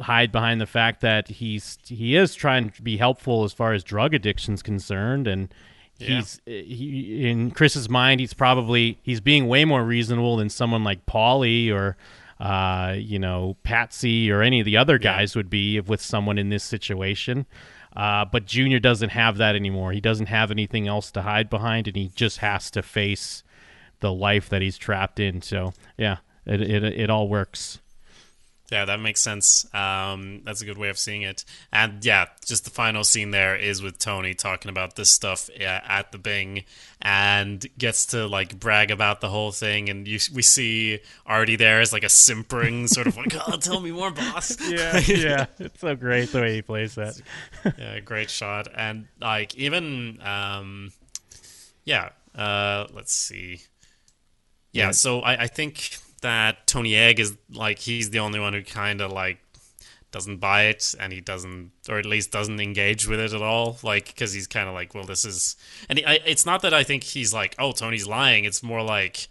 [SPEAKER 3] hide behind the fact that he's he is trying to be helpful as far as drug addiction's concerned, and he's he, in Chris's mind he's probably he's being way more reasonable than someone like Paulie or uh, you know Patsy or any of the other guys would be if with someone in this situation. Uh, but Junior doesn't have that anymore. He doesn't have anything else to hide behind, and he just has to face the life that he's trapped in. So yeah, it it, it all works.
[SPEAKER 4] Yeah, that makes sense. Um, that's a good way of seeing it. And yeah, just the final scene there is with Tony talking about this stuff at the Bing, and gets to like brag about the whole thing. And you, we see Artie there as like a simpering [LAUGHS] sort of like, "Oh, tell me more, boss." [LAUGHS]
[SPEAKER 3] Yeah, yeah, it's so great the way he plays that. [LAUGHS]
[SPEAKER 4] yeah, great shot. And like even um yeah, uh let's see. Yeah, so I, I think that Tony Egg is like he's the only one who kinda like doesn't buy it and he doesn't or at least doesn't engage with it at all like because he's kind of like well this is and he, I, it's not that i think he's like oh tony's lying it's more like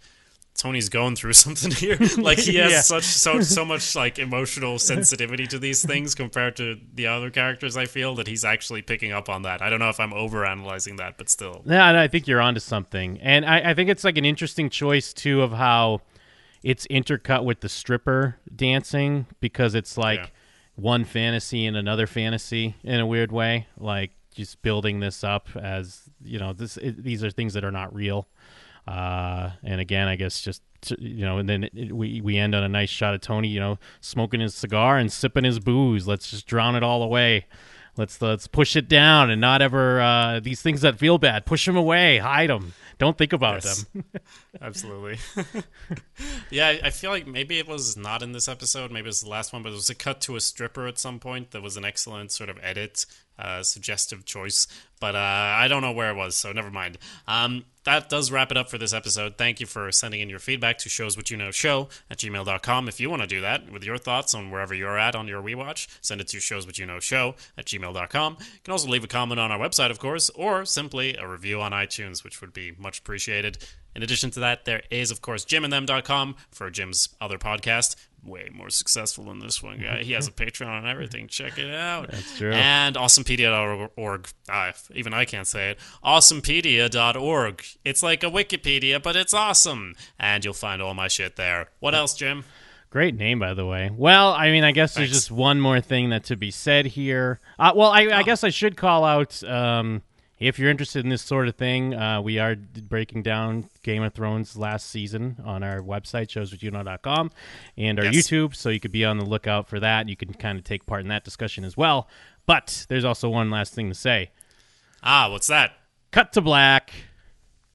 [SPEAKER 4] tony's going through [LAUGHS] something here like he has
[SPEAKER 3] Yeah.
[SPEAKER 4] such so so much like emotional sensitivity to these things compared to the other characters i feel that he's actually picking up on that i don't know if i'm over analyzing that but still
[SPEAKER 3] Yeah, I think you're onto something, and I, I think it's like an interesting choice too of how it's intercut with the stripper dancing because it's like
[SPEAKER 4] Yeah.
[SPEAKER 3] one fantasy and another fantasy in a weird way, like just building this up as you know this it, these are things that are not real. Uh, and again, I guess just to, you know, and then it, it- we we end on a nice shot of Tony, you know, smoking his cigar and sipping his booze. Let's just drown it all away. Let's let's push it down and not ever uh, these things that feel bad. Push them away, hide them. Don't think about
[SPEAKER 4] Yes.
[SPEAKER 3] them. [LAUGHS] [LAUGHS]
[SPEAKER 4] Absolutely. [LAUGHS] yeah, I- I feel like maybe it was not in this episode. Maybe it was the last one, but it was a cut to a stripper at some point. That was an excellent sort of edit, uh, suggestive choice. But uh, I don't know where it was, so never mind. Um, that does wrap it up for this episode. Thank you for sending in your feedback to shows what you know show at gmail.com. If you want to do that with your thoughts on wherever you're at on your rewatch, send it to shows what you know show at gmail.com. You can also leave a comment on our website, of course, or simply a review on iTunes, which would be much appreciated. In addition to that, there is, of course, jimandthem.com for Jim's other podcast. Way more successful than this one guy. He has a [LAUGHS] Patreon and everything. Check it out.
[SPEAKER 3] That's true.
[SPEAKER 4] And awesomepedia.org. Uh, even I can't say it. Awesomepedia.org. It's like a Wikipedia, but it's awesome, and you'll find all my shit there. What else, Jim?
[SPEAKER 3] Great name, by the way. Well, I mean, I guess there's just one more thing that to be said here. Uh, well, I,
[SPEAKER 4] Oh.
[SPEAKER 3] I guess I should call out um, if you're interested in this sort of thing. Uh, we are breaking down Game of Thrones last season on our website, showswhatyouknow.com, and our
[SPEAKER 4] Yes.
[SPEAKER 3] YouTube, so you could be on the lookout for that. You can kind of take part in that discussion as well. But there's also one last thing to say.
[SPEAKER 4] Ah, what's that?
[SPEAKER 3] Cut to black.